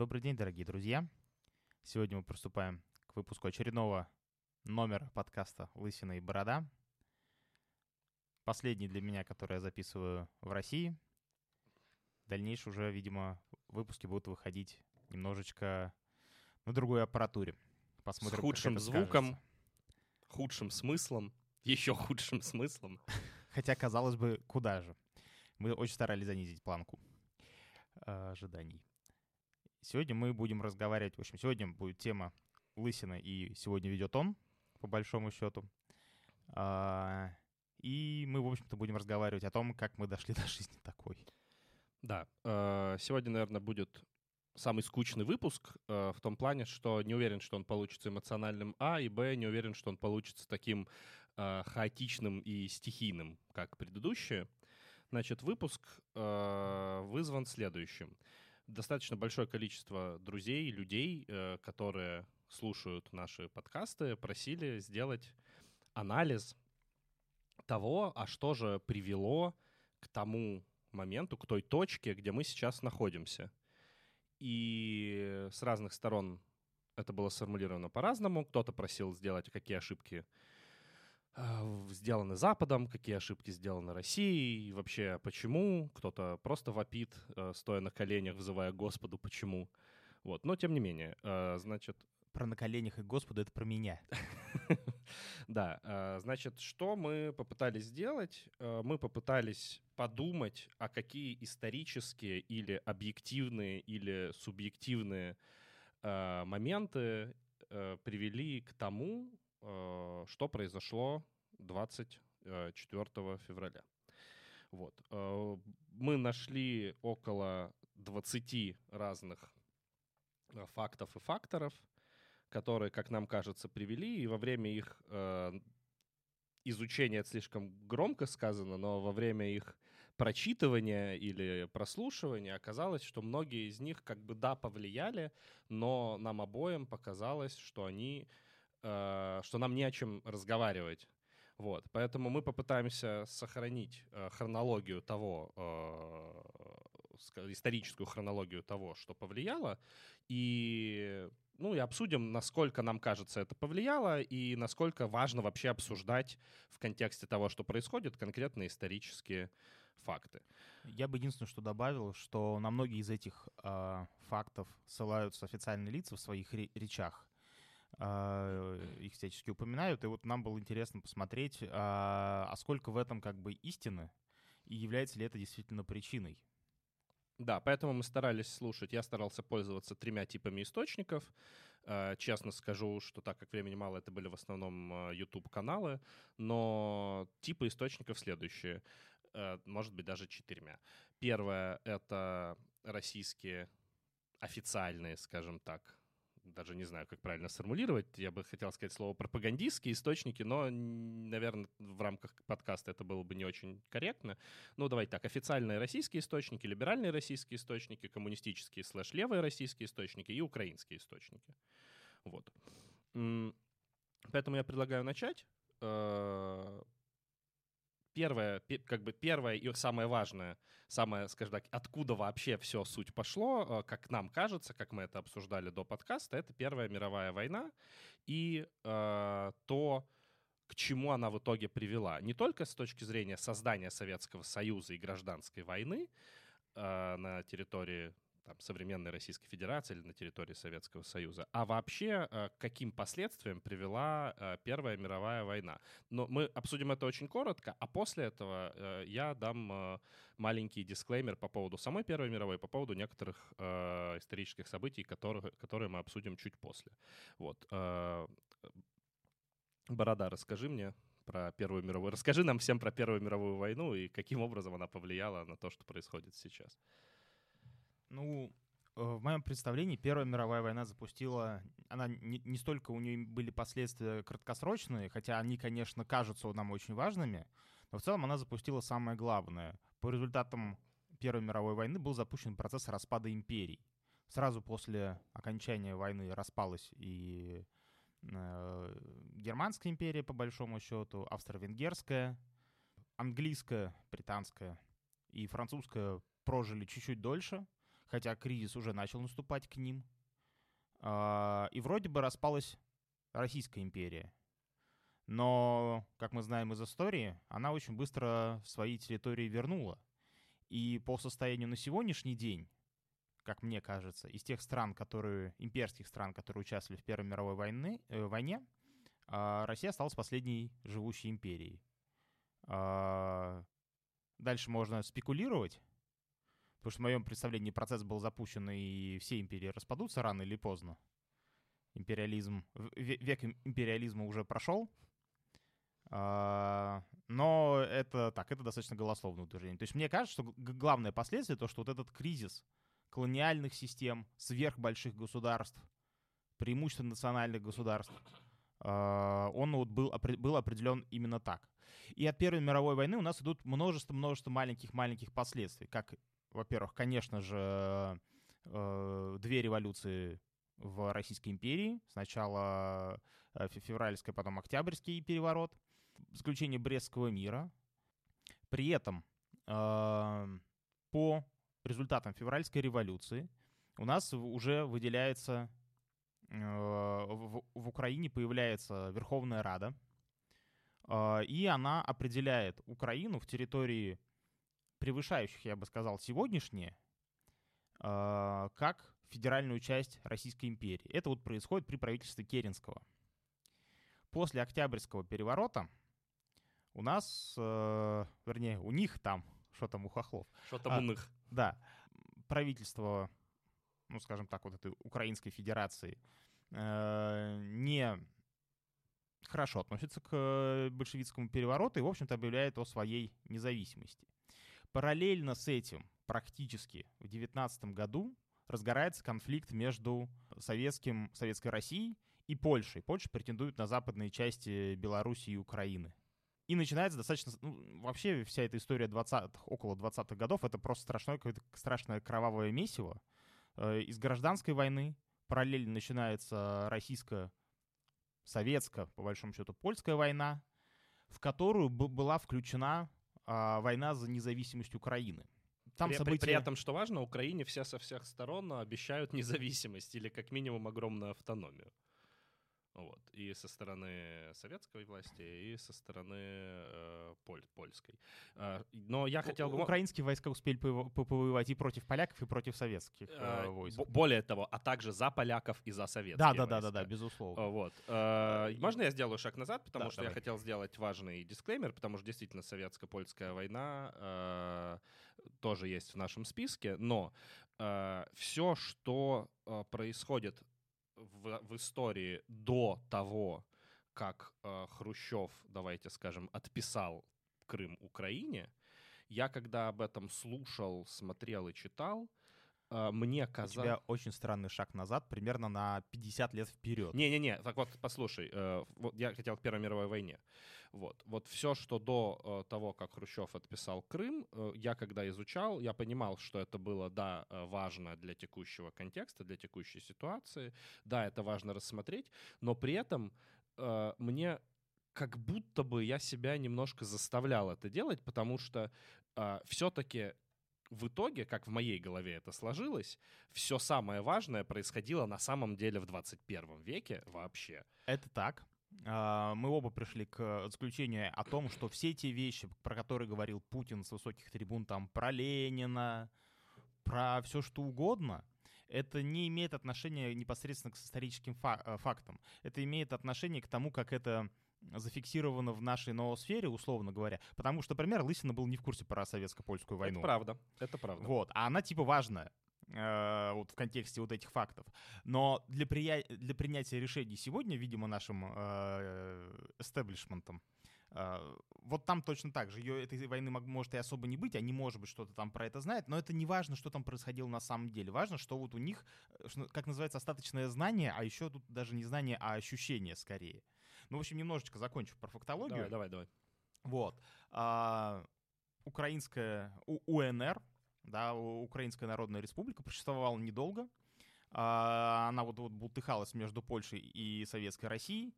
Добрый день, дорогие друзья. Сегодня мы приступаем к выпуску очередного номера подкаста «Лысина и борода». Последний для меня, который я записываю в России. Дальнейшие уже, видимо, выпуски будут выходить немножечко на другой аппаратуре. Посмотрим, С худшим звуком, скажется. худшим смыслом, еще худшим смыслом. Хотя, казалось бы, куда же. Мы очень старались занизить планку э, ожиданий. Сегодня мы будем разговаривать, в общем, сегодня будет тема лысина, и сегодня ведет он, по большому счету. А, и мы, в общем-то, будем разговаривать о том, как мы дошли до жизни такой. Да, э, сегодня, наверное, будет самый скучный выпуск э, в том плане, что не уверен, что он получится эмоциональным, а, и, б, не уверен, что он получится таким э, хаотичным и стихийным, как предыдущие. Значит, выпуск вызван следующим достаточно большое количество друзей, людей, э, которые слушают наши подкасты, просили сделать анализ того, а что же привело к тому моменту, к той точке, где мы сейчас находимся. И с разных сторон это было сформулировано по-разному. Кто-то просил сделать, какие ошибки а, сделаны Западом, какие ошибки сделаны Россией, и вообще почему. Кто-то просто вопит, э, стоя на коленях, взывая Господу, почему. Вот, но тем не менее, э, значит... Про на коленях и Господу — это про меня. Да, э, значит, что мы попытались сделать? Мы попытались подумать, а какие исторические или объективные или субъективные моменты привели к тому, Э, что произошло 24 февраля. Вот. Э, мы нашли около 20 разных э, фактов и факторов, которые, как нам кажется, привели, и во время их изучения, это слишком громко сказано, но во время их прочитывания или прослушивания оказалось, что многие из них как бы да, повлияли, но нам обоим показалось, что они Э, что нам не о чем разговаривать. Вот, поэтому мы попытаемся сохранить э, хронологию того, э, историческую хронологию того, что повлияло, и ну и обсудим, насколько нам кажется это повлияло и насколько важно вообще обсуждать в контексте того, что происходит, конкретно исторические факты. Я бы единственное, что добавил, что на многие из этих э, фактов ссылаются официальные лица в своих речах. А, их всячески упоминают. И вот нам было интересно посмотреть, а, а сколько в этом как бы истины, и является ли это действительно причиной. Да, поэтому мы старались слушать. Я старался пользоваться тремя типами источников. А, честно скажу, что так как времени мало, это были в основном YouTube-каналы, но типы источников следующие. Может быть, даже четырьмя. Первое — это российские официальные, скажем так, даже не знаю, как правильно сформулировать. Я бы хотел сказать слово пропагандистские источники, но, наверное, в рамках подкаста это было бы не очень корректно. Ну, давайте так. Официальные российские источники, либеральные российские источники, коммунистические слэш-левые российские источники и украинские источники. Вот. Поэтому я предлагаю начать э, первое, как бы первое и самое важное, самое, скажем так, откуда вообще все суть пошло, э, как нам кажется, как мы это обсуждали до подкаста, это Первая мировая война и э, то, к чему она в итоге привела. Не только с точки зрения создания Советского Союза и гражданской войны э, на территории там, современной Российской Федерации или на территории Советского Союза, а вообще э, к каким последствиям привела э, Первая мировая война. Но мы обсудим это очень коротко, а после этого э, я дам маленький дисклеймер по поводу самой Первой мировой, по поводу некоторых исторических событий, которые, которые мы обсудим чуть после. Вот. Борода, расскажи мне про Первую мировую. Расскажи нам всем про Первую мировую войну и каким образом она повлияла на то, что происходит сейчас. Ну, э, в моем представлении Первая мировая война запустила... Она не, не столько у нее были последствия краткосрочные, хотя они, конечно, кажутся нам очень важными, но в целом она запустила самое главное. По результатам Первой мировой войны был запущен процесс распада империй. Сразу после окончания войны распалась и э, Германская империя, по большому счету, Австро-Венгерская, английская, британская и французская прожили чуть-чуть дольше — хотя кризис уже начал наступать к ним. А, и вроде бы распалась Российская империя. Но, как мы знаем из истории, она очень быстро свои территории вернула. И по состоянию на сегодняшний день, как мне кажется, из тех стран, которые, имперских стран, которые участвовали в Первой мировой войны, э, войне, э, Россия осталась последней живущей империей. Э, дальше можно спекулировать, потому что в моем представлении процесс был запущен, и все империи распадутся рано или поздно. Империализм, век империализма уже прошел, а, но это так, это достаточно голословное утверждение. То есть мне кажется, что главное последствие то, что вот этот кризис колониальных систем, сверхбольших государств, преимущественно национальных государств, а, он вот был, был определен именно так. И от Первой мировой войны у нас идут множество-множество маленьких-маленьких последствий. Как, во-первых, конечно же, э, две революции в Российской империи. Сначала э, февральский, потом октябрьский переворот — заключение Брестского мира. При этом э, по результатам февральской революции у нас уже выделяется, в, Украине появляется Верховная Рада, и она определяет Украину в территории превышающих, я бы сказал, сегодняшние, э, как федеральную часть Российской империи. Это вот происходит при правительстве Керенского. После Октябрьского переворота у нас, э, вернее, у них там, что там у хохлов. Что там а, у них. Да. Правительство, ну, скажем так, вот этой Украинской Федерации э, не хорошо относится к большевистскому перевороту и, в общем-то, объявляет о своей независимости. Параллельно с этим практически в 19 году разгорается конфликт между советским, Советской Россией и Польшей. Польша претендует на западные части Белоруссии и Украины. И начинается достаточно... Ну, вообще вся эта история 20-х, около 20-х годов, это просто страшное, какое-то страшное кровавое месиво. Э, из гражданской войны параллельно начинается российская, советская, по большому счету, польская война, в которую была включена а, война за независимость Украины. Там при, события... при, при этом, что важно, Украине все со всех сторон обещают независимость или как минимум огромную автономию. Вот. И со стороны советской власти, и со стороны э, поль, польской. Э, но я хотел бы... Украинские войска успели повоевать и против поляков, и против советских э, войск. Более того, а также за поляков и за советские да, да, да, да, да, безусловно. Вот. Э, можно я сделаю шаг назад, потому да, что давай. я хотел сделать важный дисклеймер, потому что действительно советско-польская война э, тоже есть в нашем списке, но э, все, что э, происходит в, в истории до того, как э, Хрущев, давайте скажем, отписал Крым Украине, я когда об этом слушал, смотрел и читал, мне казалось... У тебя очень странный шаг назад, примерно на 50 лет вперед. Не-не-не, так вот, послушай, э, вот я хотел к Первой мировой войне. Вот, вот все, что до э, того, как Хрущев отписал Крым, э, я когда изучал, я понимал, что это было, да, важно для текущего контекста, для текущей ситуации, да, это важно рассмотреть, но при этом мне как будто бы я себя немножко заставлял это делать, потому что э, все-таки в итоге, как в моей голове это сложилось, все самое важное происходило на самом деле в 21 веке вообще. Это так. А, мы оба пришли к заключению о том, что все те вещи, про которые говорил Путин с высоких трибун, там, про Ленина, про все что угодно, это не имеет отношения непосредственно к историческим э, фактам. Это имеет отношение к тому, как это зафиксировано в нашей ноосфере, условно говоря. Потому что, например, Лысина был не в курсе про советско-польскую войну. Это правда, это правда. Вот, а она типа важная. Э, вот в контексте вот этих фактов. Но для, прия... для принятия решений сегодня, видимо, нашим эстеблишментом, э, вот там точно так же. Ее, этой войны может и особо не быть, они, может быть, что-то там про это знают, но это не важно, что там происходило на самом деле. Важно, что вот у них, как называется, остаточное знание, а еще тут даже не знание, а ощущение скорее. Ну, в общем, немножечко закончив про фактологию. Давай, давай, давай. Вот. А, украинская УНР, да, Украинская Народная Республика существовала недолго. А, она вот, вот бултыхалась между Польшей и Советской Россией.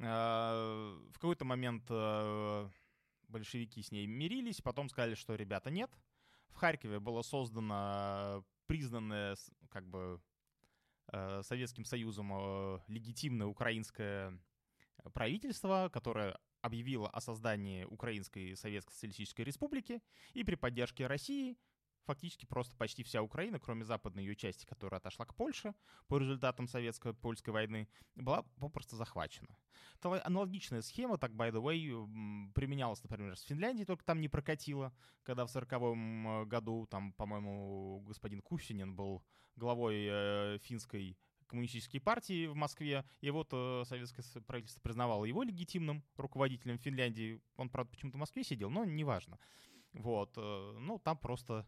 А, в какой-то момент э, большевики с ней мирились, потом сказали, что ребята нет. В Харькове было создано признанное как бы э, Советским Союзом э, легитимное украинское правительство, которое объявило о создании Украинской Советской Социалистической Республики, и при поддержке России фактически просто почти вся Украина, кроме западной ее части, которая отошла к Польше по результатам советско-польской войны, была попросту захвачена. Аналогичная схема, так, by the way, применялась, например, с Финляндией, только там не прокатило, когда в 1940 году, там, по-моему, господин Кусинин был главой э, финской коммунистической партии в Москве, и вот э, советское правительство признавало его легитимным руководителем Финляндии. Он, правда, почему-то в Москве сидел, но неважно. Вот, э, ну, там просто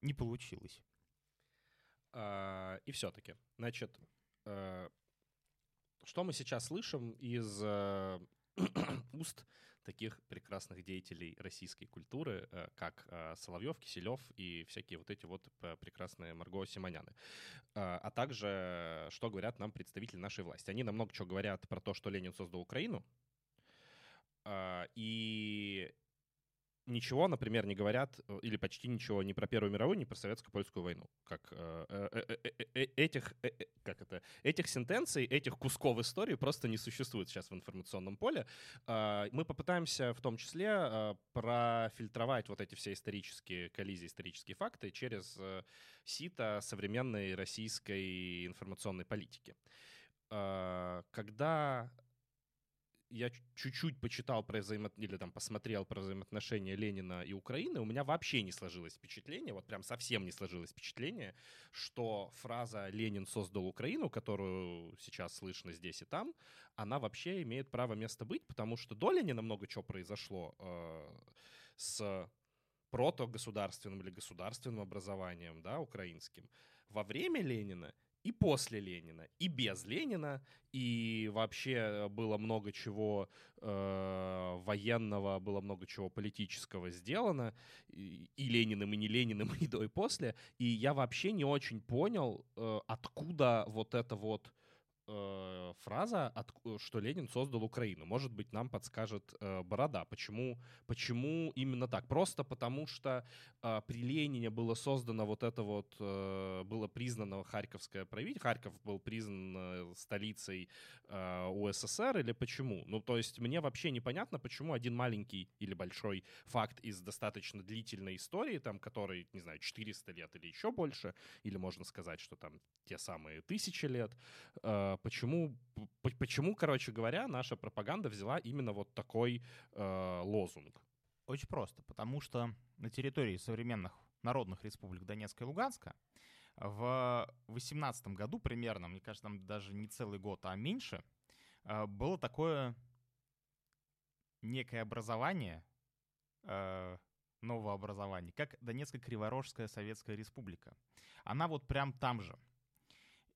не получилось. А, и все-таки, значит, э, что мы сейчас слышим из уст таких прекрасных деятелей российской культуры, э, как э, Соловьев, Киселев и всякие вот эти вот э, прекрасные Марго Симоняны. А также, что говорят нам представители нашей власти. Они нам много чего говорят про то, что Ленин создал Украину, и ничего, например, не говорят, э, или почти ничего, ни про Первую мировую, ни про Советско-Польскую войну. Как э, э, этих, как это, этих сентенций, этих кусков истории просто не существует сейчас в информационном поле. А, мы попытаемся в том числе профильтровать вот эти все исторические коллизии, исторические факты через сито современной российской информационной политики. А, когда я чуть-чуть почитал про взаимо... или там посмотрел про взаимоотношения Ленина и Украины, у меня вообще не сложилось впечатление, вот прям совсем не сложилось впечатление, что фраза «Ленин создал Украину», которую сейчас слышно здесь и там, она вообще имеет право место быть, потому что до Ленина много чего произошло э, с протогосударственным или государственным образованием, да, украинским. Во время Ленина и после Ленина, и без Ленина, и вообще было много чего э, военного, было много чего политического сделано, и, и Лениным, и не Лениным, и до, и после, и я вообще не очень понял, э, откуда вот это вот э, фраза, от, что Ленин создал Украину. Может быть, нам подскажет э, Борода, почему, почему именно так. Просто потому, что э, при Ленине было создано вот это вот, э, было признано Харьковское правительство, Харьков был признан э, столицей э, УССР, или почему? Ну, то есть мне вообще непонятно, почему один маленький или большой факт из достаточно длительной истории, там, который, не знаю, 400 лет или еще больше, или можно сказать, что там те самые тысячи лет, э, почему, почему, короче говоря, наша пропаганда взяла именно вот такой э, лозунг? Очень просто, потому что на территории современных народных республик Донецка и Луганска в 18 году примерно, мне кажется, там даже не целый год, а меньше, э, было такое некое образование, э, нового образования, как Донецкая Криворожская Советская Республика. Она вот прям там же.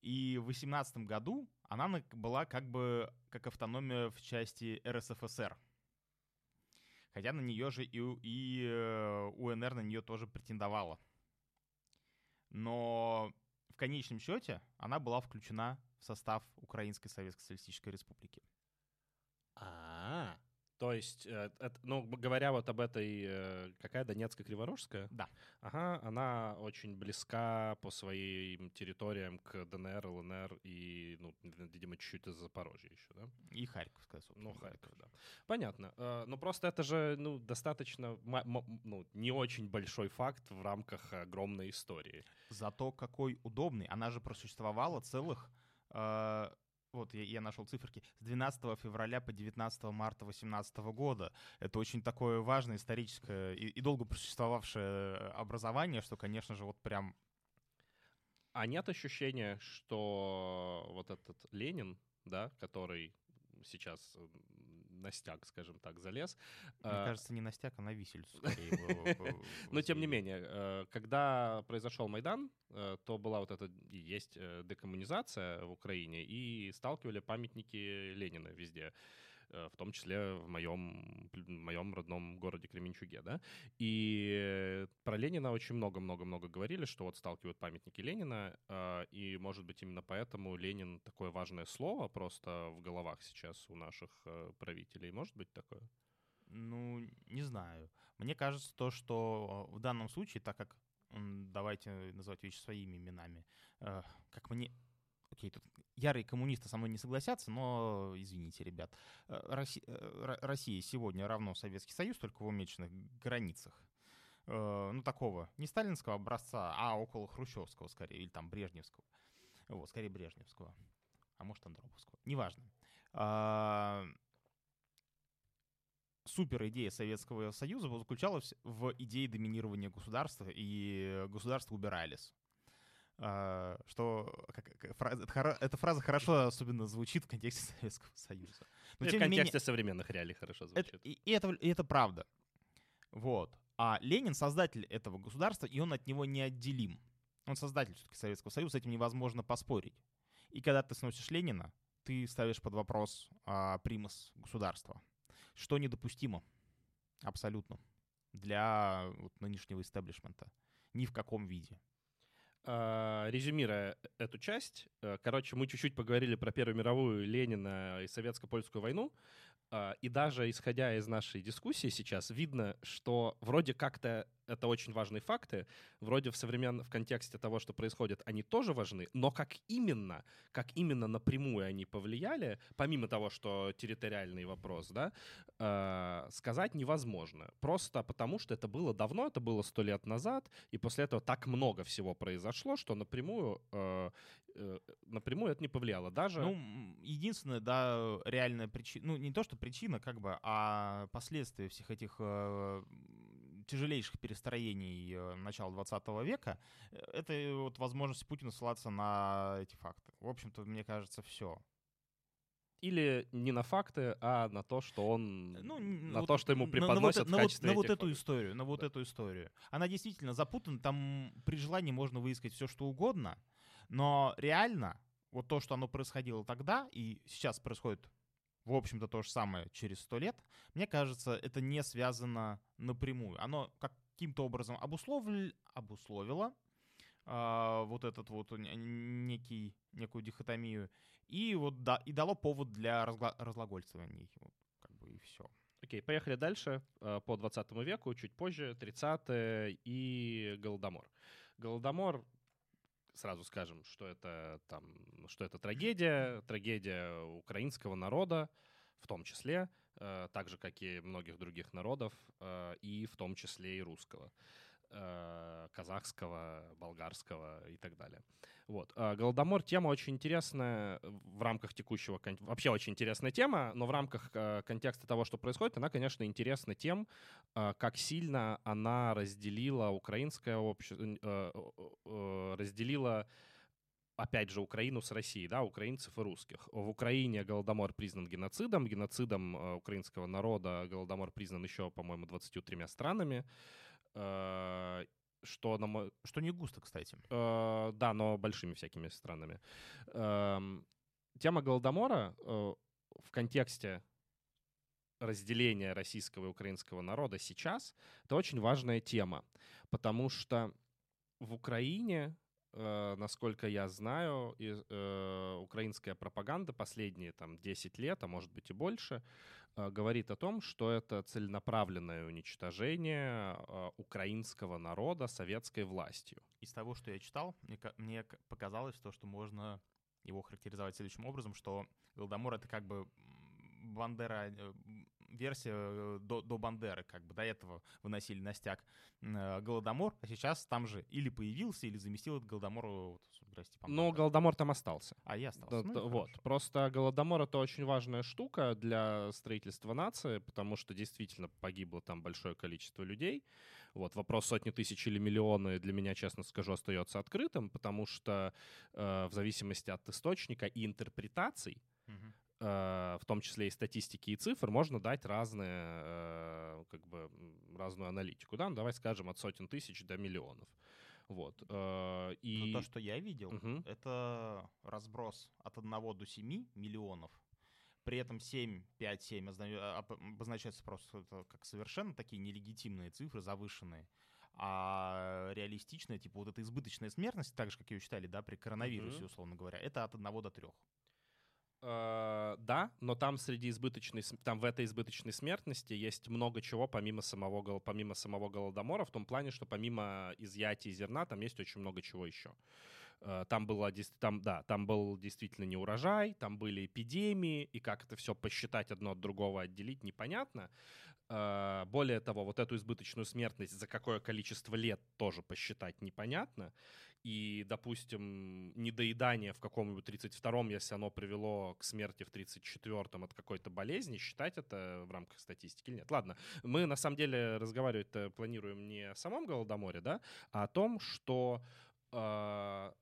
И в 18 году она была как бы как автономия в части РСФСР. Хотя на нее же и, и э, УНР на нее тоже претендовала. Но в конечном счете она была включена в состав Украинской Советской Социалистической Республики. То есть, э, это, ну, говоря вот об этой, э, какая Донецкая Криворожская? Да. Ага, она очень близка по своим территориям к ДНР, ЛНР и, ну, видимо, чуть-чуть из Запорожья еще, да? И Харьковская, собственно. Ну, Харьков, да. Понятно. Э, но просто это же, ну, достаточно, ну, не очень большой факт в рамках огромной истории. Зато какой удобный. Она же просуществовала целых вот я, я нашел циферки, с 12 февраля по 19 марта 2018 года. Это очень такое важное историческое и, и долго просуществовавшее образование, что, конечно же, вот прям... А нет ощущения, что вот этот Ленин, да, который сейчас на стяг, скажем так, залез. Мне а, кажется, не на стяг, а на висельцу скорее. Но тем не менее, э, когда произошел Майдан, э, то была вот эта, есть э, декоммунизация в Украине, и сталкивали памятники Ленина везде. Э, в том числе в моем, в моем родном городе Кременчуге, да, и про Ленина очень много-много-много говорили, что вот сталкивают памятники Ленина, э, и, может быть, именно поэтому Ленин такое важное слово просто в головах сейчас у наших э, правителей. Может быть такое? Ну, не знаю. Мне кажется то, что в данном случае, так как давайте называть вещи своими именами. Э, как мне... Окей, тут ярые коммунисты со мной не согласятся, но извините, ребят. Э, Россия, Россия сегодня равно Советский Союз, только в умеченных границах. Ну, такого, не сталинского образца, а около хрущевского скорее, или там брежневского. Вот, скорее брежневского. А может, Андроповского. Неважно. А, супер идея Советского Союза заключалась в идее доминирования государства, и государства убирались. Uh, что как, фраза, эта фраза хорошо особенно звучит в контексте Советского Союза. Но, и в контексте менее, современных реалий хорошо звучит. Это, и, и, это, и это правда. Вот. А Ленин создатель этого государства, и он от него неотделим. Он создатель все-таки Советского Союза, с этим невозможно поспорить. И когда ты сносишь Ленина, ты ставишь под вопрос а, примус государства что недопустимо абсолютно для вот, нынешнего истеблишмента. Ни в каком виде. А, резюмируя эту часть, э, короче, мы чуть-чуть поговорили про Первую мировую, Ленина и Советско-Польскую войну. А, и даже исходя из нашей дискуссии сейчас, видно, что вроде как-то это очень важные факты, вроде в современном в контексте того, что происходит, они тоже важны, но как именно, как именно напрямую они повлияли, помимо того, что территориальный вопрос, да, э, сказать невозможно. Просто потому, что это было давно, это было сто лет назад, и после этого так много всего произошло, что напрямую э, э, напрямую это не повлияло. Даже... Ну, единственная, да, реальная причина, ну, не то, что причина, как бы, а последствия всех этих э, тяжелейших перестроений э, начала 20 века, э, это вот возможность Путина ссылаться на эти факты. В общем-то, мне кажется, все. Или не на факты, а на то, что он, ну, на вот, то, что ему преподносят на, в качестве на вот, на вот эту историю, на вот эту историю. Она действительно запутана, там при желании можно выискать все, что угодно, но реально вот то, что оно происходило тогда и сейчас происходит в общем-то, то же самое через сто лет, мне кажется, это не связано напрямую. Оно каким-то образом обусловил, обусловило э, вот этот вот некий, некую дихотомию, и вот да, и дало повод для разгла- разглагольствований. Вот, как бы и все. Окей, okay, поехали дальше а, по 20 веку, чуть позже, 30-е и Голодомор. Голодомор сразу скажем, что это там, что это трагедия, трагедия украинского народа, в том числе, э, так же, как и многих других народов, э, и в том числе и русского. Э, казахского, болгарского и так далее. Вот. Э, Голодомор — тема очень интересная в рамках текущего... Вообще очень интересная тема, но в рамках э, контекста того, что происходит, она, конечно, интересна тем, как сильно она разделила украинское общество, разделила опять же, Украину с Россией, да, украинцев и русских. В Украине Голодомор признан геноцидом, геноцидом украинского народа Голодомор признан еще, по-моему, 23 странами. Э, что, на мой... что не густо, кстати. Э, да, но большими всякими странами. Эм, тема Голодомора э, в контексте разделения российского и украинского народа сейчас — это очень важная тема, потому что в Украине насколько я знаю, украинская пропаганда последние там 10 лет, а может быть и больше, Э, говорит о том, что это целенаправленное уничтожение э, украинского народа советской властью. Из того, что я читал, мне, мне показалось то, что можно его характеризовать следующим образом, что Голодомор — это как бы Бандера, э, версия до, до Бандеры, как бы до этого выносили на стяг Голодомор, а сейчас там же или появился, или заместил этот Голодомор вот, Здрасте, Но Голодомор там остался. А я остался. Да, ну, вот. Просто Голодомор — это очень важная штука для строительства нации, потому что действительно погибло там большое количество людей. Вот, вопрос сотни тысяч или миллионы для меня, честно скажу, остается открытым, потому что э, в зависимости от источника и интерпретаций, угу. Э, в том числе и статистики и цифр, можно дать разные, э, как бы, разную аналитику. Да? Ну, давай скажем, от сотен тысяч до миллионов. Вот. Э, и... Но то, что я видел, угу. это разброс от 1 до 7 миллионов. При этом 7, 5, 7 обозначается просто как совершенно такие нелегитимные цифры, завышенные. А реалистичная, типа вот эта избыточная смертность, так же, как ее считали, да, при коронавирусе, условно говоря, это от 1 до 3. Э, да, но там среди избыточной, там в этой избыточной смертности есть много чего помимо самого, помимо самого Голодомора, в том плане, что помимо изъятия зерна там есть очень много чего еще. Э, там, было, там, да, там был действительно не урожай, там были эпидемии, и как это все посчитать одно от другого, отделить, непонятно. Э, более того, вот эту избыточную смертность за какое количество лет тоже посчитать непонятно. И, допустим, недоедание в каком-нибудь 32-м, если оно привело к смерти в 34-м от какой-то болезни, считать это в рамках статистики или нет. Ладно, мы на самом деле разговаривать планируем не о самом Голодоморе, да, а о том, что э,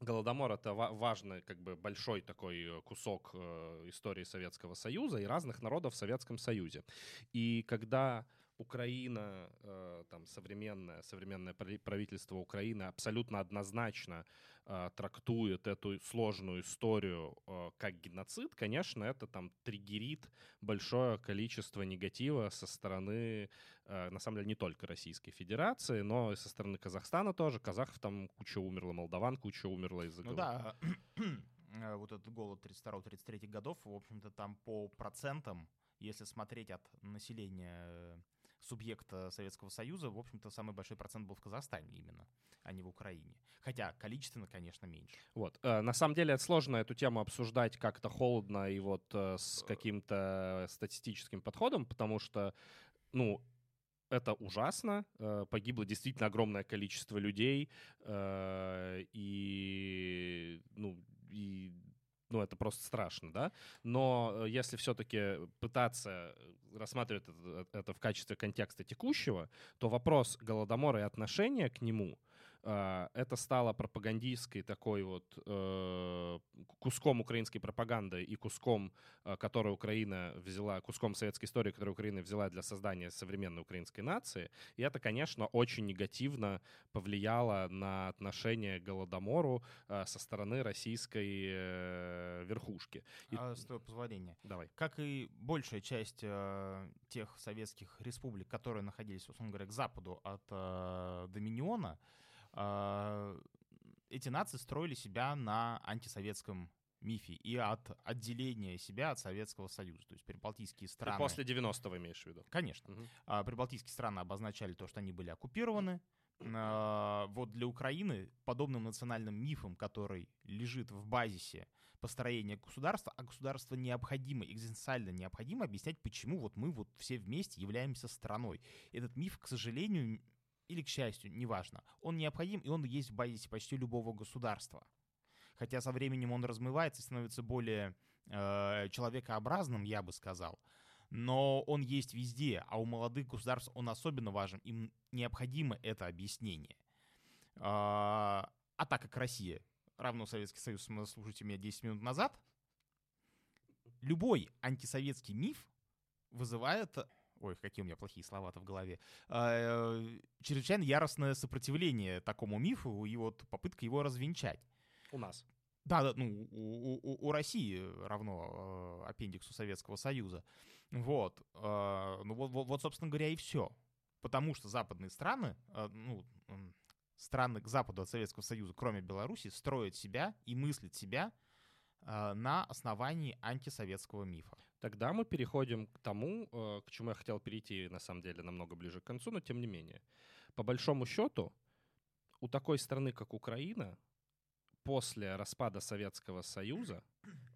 Голодомор — это важный, как бы большой такой кусок э, истории Советского Союза и разных народов в Советском Союзе. И когда Украина, э, там, современное, современное правительство Украины абсолютно однозначно э, трактует эту сложную историю э, как геноцид, конечно, это там триггерит большое количество негатива со стороны, на самом деле, не только Российской Федерации, но и со стороны Казахстана тоже. Казахов там куча умерла, молдаван куча умерла из-за Ну да, вот этот голод 32-33 годов, в общем-то, там по процентам если смотреть от населения субъекта Советского Союза, в общем-то, самый большой процент был в Казахстане именно, а не в Украине. Хотя количественно, конечно, меньше. Вот. Э, на самом деле сложно эту тему обсуждать как-то холодно и вот э, с э. каким-то статистическим подходом, потому что, ну, это ужасно. Погибло действительно огромное количество людей. И, ну, и ну, это просто страшно, да, но если все-таки пытаться рассматривать это, это в качестве контекста текущего, то вопрос Голодомора и отношения к нему — это стало пропагандистской такой вот э, куском украинской пропаганды и куском, э, который Украина взяла, куском советской истории, который Украина взяла для создания современной украинской нации. И это, конечно, очень негативно повлияло на отношение к Голодомору э, со стороны российской верхушки. И... А, с твоего позволения. Давай. Как и большая часть э, тех советских республик, которые находились, условно говоря, к западу от э, Доминиона, а, эти нации строили себя на антисоветском мифе и от отделения себя от Советского Союза. То есть прибалтийские страны... И после 90-го имеешь в виду? Конечно. Угу. Прибалтийские страны обозначали то, что они были оккупированы. А, вот для Украины подобным национальным мифом, который лежит в базисе построения государства, а государство необходимо, экзистенциально необходимо объяснять, почему вот мы вот все вместе являемся страной. Этот миф, к сожалению, или к счастью, неважно, он необходим, и он есть в базисе почти любого государства. Хотя со временем он размывается и становится более э, человекообразным, я бы сказал. Но он есть везде, а у молодых государств он особенно важен. Им необходимо это объяснение. А, а так как Россия равно Советский Союз, слушайте меня 10 минут назад, любой антисоветский миф вызывает ой, какие у меня плохие слова-то в голове, э, чрезвычайно яростное сопротивление такому мифу и вот попытка его развенчать. У нас. Да, да, ну, у, у, у России равно э, аппендиксу Советского Союза. Вот. Э, ну, вот, вот, вот, собственно говоря, и все. Потому что западные страны, э, ну, страны к западу от Советского Союза, кроме Беларуси, строят себя и мыслят себя э, на основании антисоветского мифа. Тогда мы переходим к тому, э, к чему я хотел перейти, на самом деле, намного ближе к концу, но тем не менее. По большому счету, у такой страны, как Украина, после распада Советского Союза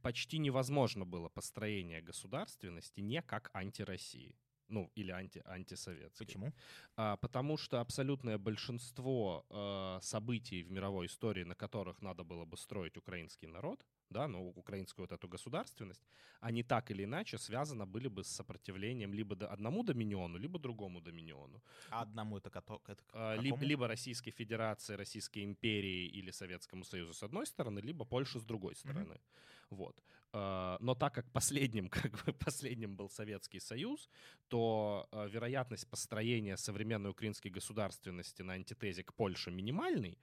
почти невозможно было построение государственности не как антироссии. Ну, или анти, антисоветской. Почему? А, потому что абсолютное большинство э, событий в мировой истории, на которых надо было бы строить украинский народ, да, ну, украинскую вот эту государственность, они так или иначе связаны были бы с сопротивлением либо одному доминиону, либо другому доминиону. А одному это, это, это а, либо, либо Российской Федерации, Российской империи или Советскому Союзу с одной стороны, либо Польше с другой стороны. Mm-hmm. Вот. А, но так как последним, как бы последним был Советский Союз, то а, вероятность построения современной украинской государственности на антитезе к Польше минимальный,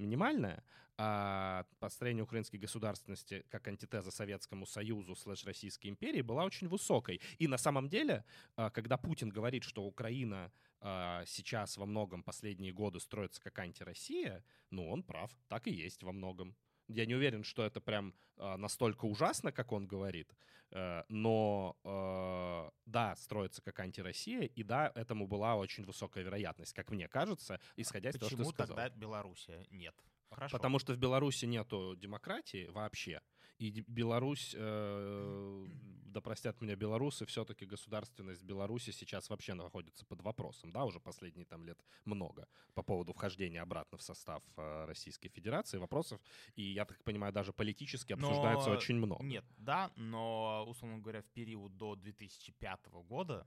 минимальная, а построение украинской государственности как антитеза Советскому Союзу слэш Российской империи была очень высокой. И на самом деле, а, когда Путин говорит, что Украина а, сейчас во многом последние годы строится как антироссия, ну, он прав, так и есть во многом. Я не уверен, что это прям э, настолько ужасно, как он говорит, э, но э, да, строится как антироссия, и да, этому была очень высокая вероятность, как мне кажется, исходя из Почему того, что ты сказал. тогда Белоруссия нет? Хорошо. Потому что в Беларуси нету демократии вообще. И Беларусь, э, да простят меня белорусы, все-таки государственность Беларуси сейчас вообще находится под вопросом, да, уже последние там лет много по поводу вхождения обратно в состав э, Российской Федерации. Вопросов, и я так понимаю, даже политически Но- обсуждается очень много. Нет, да, но, условно говоря, в период до 2005 года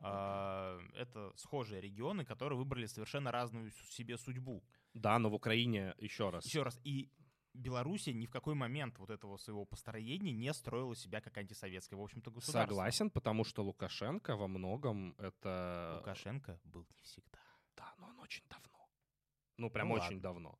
а, это схожие регионы, которые выбрали совершенно разную себе судьбу. Да, но в Украине, еще раз, Еще раз, и Белоруссия ни в какой момент вот этого своего построения не строила себя как антисоветское, в общем-то, государство. согласен, потому что Лукашенко во многом это... Лукашенко был не всегда. Да, но он очень давно. Ну, прям Ну очень ладно. давно.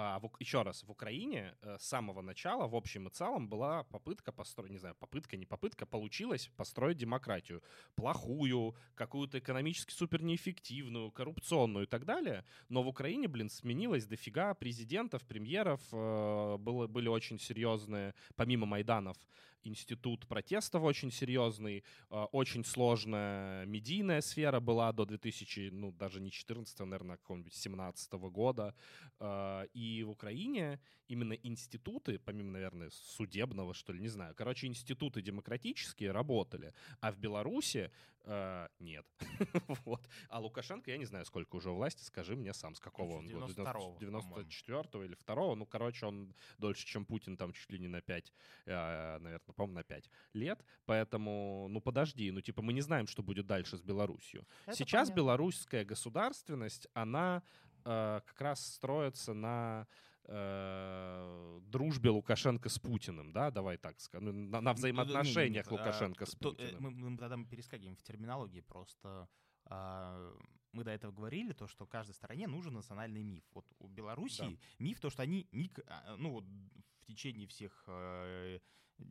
А, в еще раз, в Украине э, с самого начала, в общем и целом, была попытка построить, не знаю, попытка, не попытка, получилось построить демократию. Плохую, какую-то экономически супер неэффективную, коррупционную и так далее. Но в Украине, блин, сменилось дофига президентов, премьеров, э, было, были очень серьезные, помимо Майданов, институт протестов очень серьезный, э, очень сложная медийная сфера была до 2000, ну, даже не 14 наверное, а какого-нибудь 17 года. Э, И в Украине именно институты, помимо, наверное, судебного, что ли, не знаю, короче, институты демократические работали, а в Беларуси э, нет. вот. А Лукашенко, я не знаю, сколько уже власти, скажи мне сам, с какого он года? 92-го, 94-го или 2 Ну, короче, он дольше, чем Путин, там чуть ли не на 5, наверное, по-моему, на 5 лет. Поэтому, ну, подожди, ну, типа, мы не знаем, что будет дальше с Беларусью. Это Сейчас понятно. белорусская государственность, она э, как раз строится на э, дружбе Лукашенко с Путиным, да, давай так скажем, ну, на, на взаимоотношениях Лукашенко а, с то- э, Путиным. Мы, мы тогда мы перескакиваем в терминологии, просто а, мы до этого говорили, то, что каждой стране нужен национальный миф. Вот у Белоруссии миф, то, что они, ник- а, ну, вот в течение всех, э,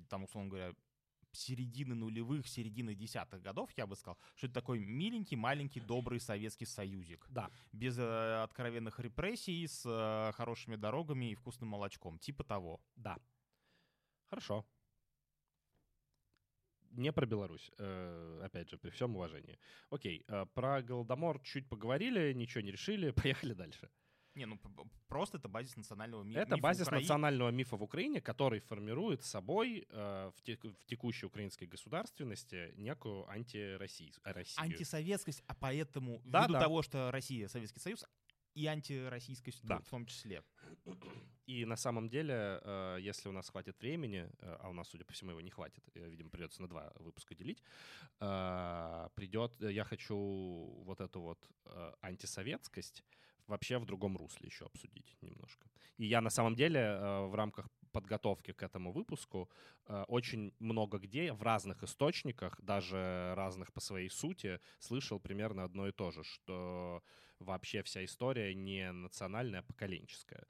там, условно говоря, середины нулевых, середины десятых годов, я бы сказал, что это такой миленький, маленький, добрый Советский Союзик. Да. Без э, откровенных репрессий, с э, хорошими дорогами и вкусным молочком. Типа того. Да. Хорошо. Не про Беларусь, э, опять же, при всем уважении. Окей, э, про Голодомор чуть поговорили, ничего не решили, поехали дальше. Не, ну просто это базис национального ми- Это мифа базис Украи- национального мифа в Украине, который формирует собой э, в, те- в текущей украинской государственности некую антироссию. Россию. антисоветскость, а поэтому Да, ввиду да. того, что Россия Советский Союз, и антироссийскость Да. в том числе. И на самом деле, э, если у нас хватит времени, э, а у нас, судя по всему, его не хватит, э, видимо, придется на два выпуска делить, э, придет, я хочу вот эту вот э, антисоветскость вообще в другом русле еще обсудить немножко. И я на самом деле э, в рамках подготовки к этому выпуску э, очень много где в разных источниках, даже разных по своей сути, слышал примерно одно и то же, что вообще вся история не национальная, а поколенческая.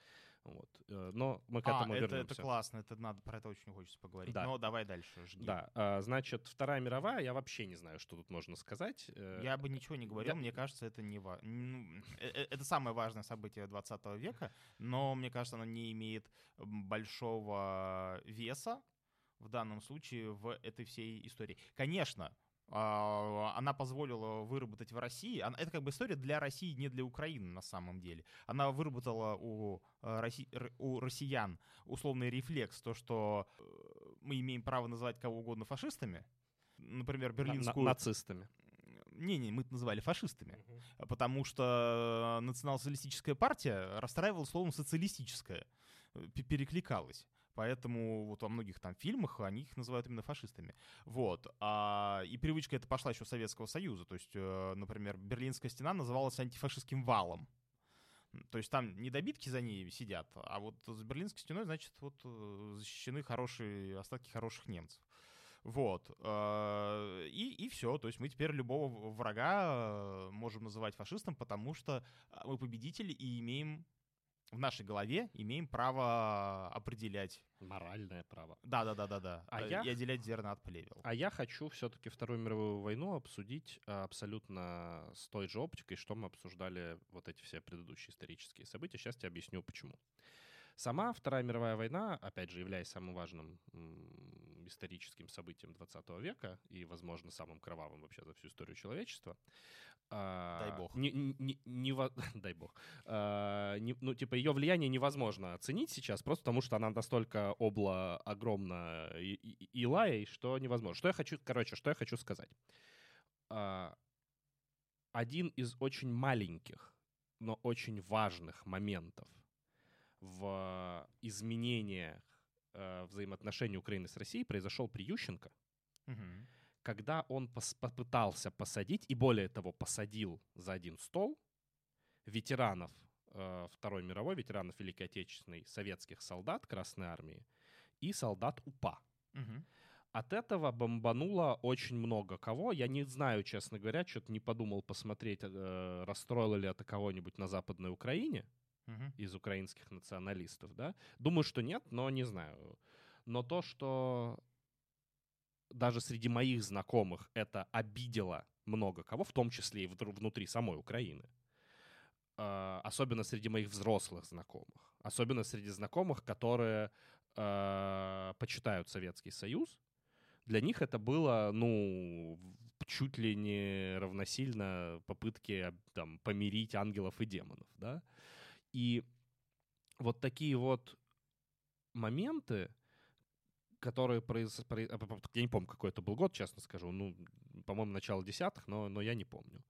Вот. Э, Но мы к А, этому это, вернемся. это классно, это надо, про это очень хочется поговорить. Да. Но давай дальше, жги. Да, а, значит, Вторая мировая, я вообще не знаю, что тут можно сказать. Э, Я бы ничего не говорил, я- мне кажется, это не ва- ну, э- Это самое важное событие 20 века, но мне кажется, оно не имеет большого веса в данном случае в этой всей истории. Конечно, а, она позволила выработать в России, это как бы история для России, не для Украины на самом деле. Она выработала у, э, Росси- р- у россиян условный рефлекс, то, что э, мы имеем право называть кого угодно фашистами. Например, на- на- берлинскую... нацистами. Не-не, мы это называли фашистами. Потому что национал-социалистическая партия расстраивала словом социалистическая, э, пе- перекликалась. Поэтому вот во многих там фильмах они их называют именно фашистами. Вот. А, и привычка эта пошла еще Советского Союза. То есть, э, например, Берлинская стена называлась антифашистским валом. То есть там недобитки за ней сидят, а вот с Берлинской стеной, значит, вот э, защищены хорошие остатки хороших немцев. Вот. э, И, и все. То есть мы теперь любого врага можем называть фашистом, потому что мы победители и имеем в нашей голове имеем право определять. Моральное право. Да, да, да, да, да. А э, я- И отделять зерна от плевел. А я хочу все-таки Вторую мировую войну обсудить а, абсолютно с той же оптикой, что мы обсуждали вот эти все предыдущие исторические события. Сейчас тебе объясню, почему. Сама Вторая мировая война, опять же, являясь самым важным историческим событием 20 века и, возможно, самым кровавым вообще за всю историю человечества. А, дай бог. Не, не, не, дай бог. А, не, ну, типа, ее влияние невозможно оценить сейчас, просто потому что она настолько обла огромна и, и, и лай, что невозможно. Что я хочу, короче, что я хочу сказать. А, один из очень маленьких, но очень важных моментов в изменениях э, взаимоотношений Украины с Россией произошел при Ющенко, угу. когда он пос попытался посадить, и более того, посадил за один стол ветеранов э, Второй мировой, ветеранов Великой Отечественной, советских солдат Красной Армии и солдат УПА. Угу. От этого бомбануло очень много кого. Я не знаю, честно говоря, что-то не подумал посмотреть, э, расстроило ли это кого-нибудь на Западной Украине угу. из украинских националистов, да? Думаю, что нет, но не знаю. Но то, что даже среди моих знакомых это обидело много кого, в том числе и внутри самой Украины, э, особенно среди моих взрослых знакомых, особенно среди знакомых, которые э, почитают Советский Союз, для них это было, ну, чуть ли не равносильно попытке там, помирить ангелов и демонов, да. И вот такие вот моменты, которые произошли... Я не помню, какой это был год, честно скажу. Ну, по-моему, начало десятых, но, но я не помню.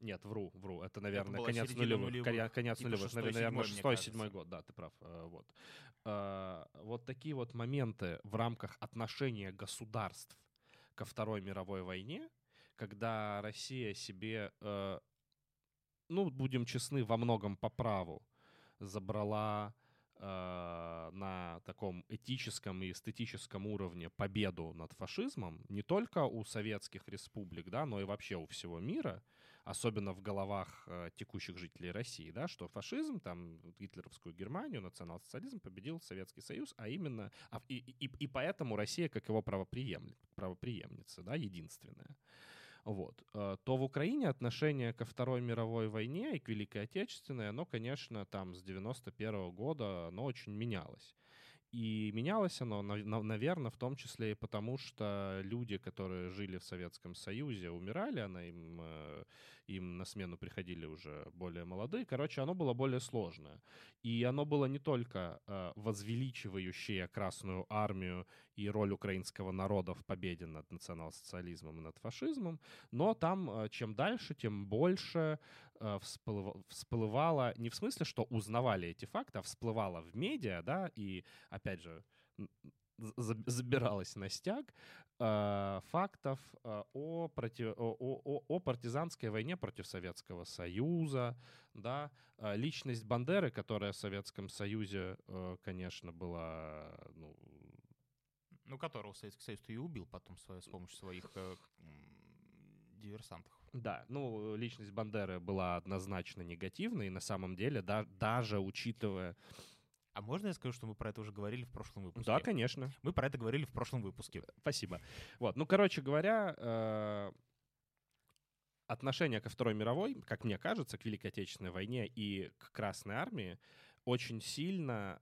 Нет, вру, вру. Это, наверное, это конец нулевых. нулевых. Конец типа нулевых. Наверное, шестой-седьмой год, да, ты прав. Э, вот. Э, вот такие вот моменты в рамках отношения государств ко Второй мировой войне, когда Россия себе, э, ну, будем честны, во многом по праву забрала на таком этическом и эстетическом уровне победу над фашизмом не только у советских республик, да, но и вообще у всего мира — особенно в головах э, текущих жителей России, да, что фашизм, там, гитлеровскую Германию, национал-социализм победил Советский Союз, а именно, а, и, и, и поэтому Россия как его правоприемница, да, единственная. Вот. Э, то в Украине отношение ко Второй мировой войне и к Великой Отечественной, оно, конечно, там с 91 -го года, оно очень менялось. И менялось оно, наверное, в том числе и потому, что люди, которые жили в Советском Союзе, умирали, она им, э, им на смену приходили уже более молодые. Короче, оно было более сложное. И оно было не только э, возвеличивающее Красную Армию и роль украинского народа в победе над национал-социализмом и над фашизмом, но там э, чем дальше, тем больше э, всплывало, не в смысле, что узнавали эти факты, а всплывало в медиа, да, и, опять же, забиралась на стяг э, фактов о, против, о, о, о партизанской войне против Советского Союза, да, личность Бандеры, которая в Советском Союзе, конечно, была ну, ну, которого Советский Союз-то и убил потом с помощью своих э, диверсантов. Да, ну, личность Бандеры была однозначно негативной, и на самом деле, да, даже учитывая... А можно я скажу, что мы про это уже говорили в прошлом выпуске? Да, конечно. Мы про это говорили в прошлом выпуске. Спасибо. Вот, ну, короче говоря, э, отношение ко Второй мировой, как мне кажется, к Великой Отечественной войне и к Красной Армии очень сильно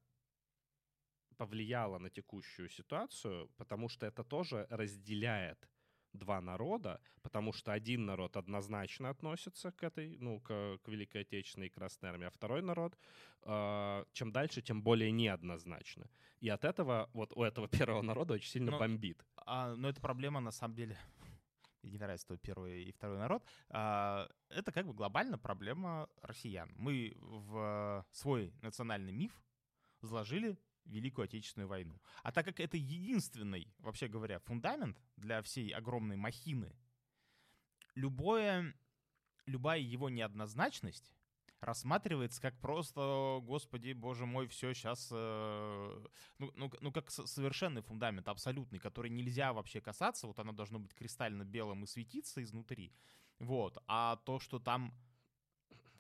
повлияло на текущую ситуацию, потому что это тоже разделяет два народа, потому что один народ однозначно относится к этой, ну, к, к Великой Отечественной и Красной Армии, а второй народ, э, чем дальше, тем более неоднозначно. И от этого, вот у этого первого народа очень сильно но, бомбит. А, но это проблема, на самом деле, не нравится то первый и второй народ, а, это как бы глобально проблема россиян. Мы в свой национальный миф заложили Великую Отечественную войну. А так как это единственный, вообще говоря, фундамент для всей огромной махины, любое, любая его неоднозначность рассматривается как просто, господи, боже мой, все сейчас, э, ну, ну, ну, как совершенный фундамент, абсолютный, который нельзя вообще касаться, вот оно должно быть кристально белым и светиться изнутри, вот, а то, что там,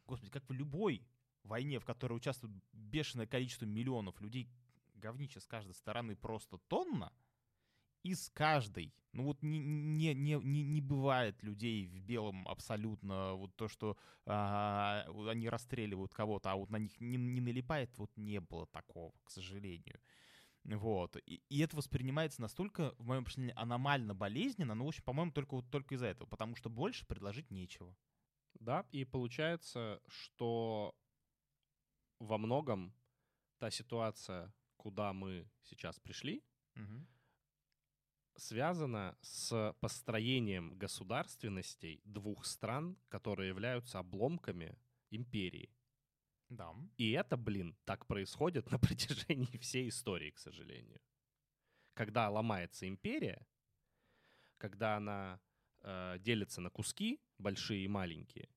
господи, как в любой войне, в которой участвует бешеное количество миллионов людей, говнища с каждой стороны просто тонна, из каждой. Ну вот не, не, не, не, не бывает людей в белом абсолютно. Вот то, что а, они расстреливают кого-то, а вот на них не, не налипает, вот не было такого, к сожалению. Вот. И, и это воспринимается настолько, в моем представлении, аномально болезненно, ну, в общем, по-моему, только, вот, только из-за этого, потому что больше предложить нечего. Да, и получается, что во многом та ситуация, куда мы сейчас пришли, Мгм. связана с построением государственностей двух стран, которые являются обломками империи. Да. И это, блин, так происходит на протяжении всей истории, к сожалению. Когда ломается империя, когда она э, делится на куски, большие и маленькие,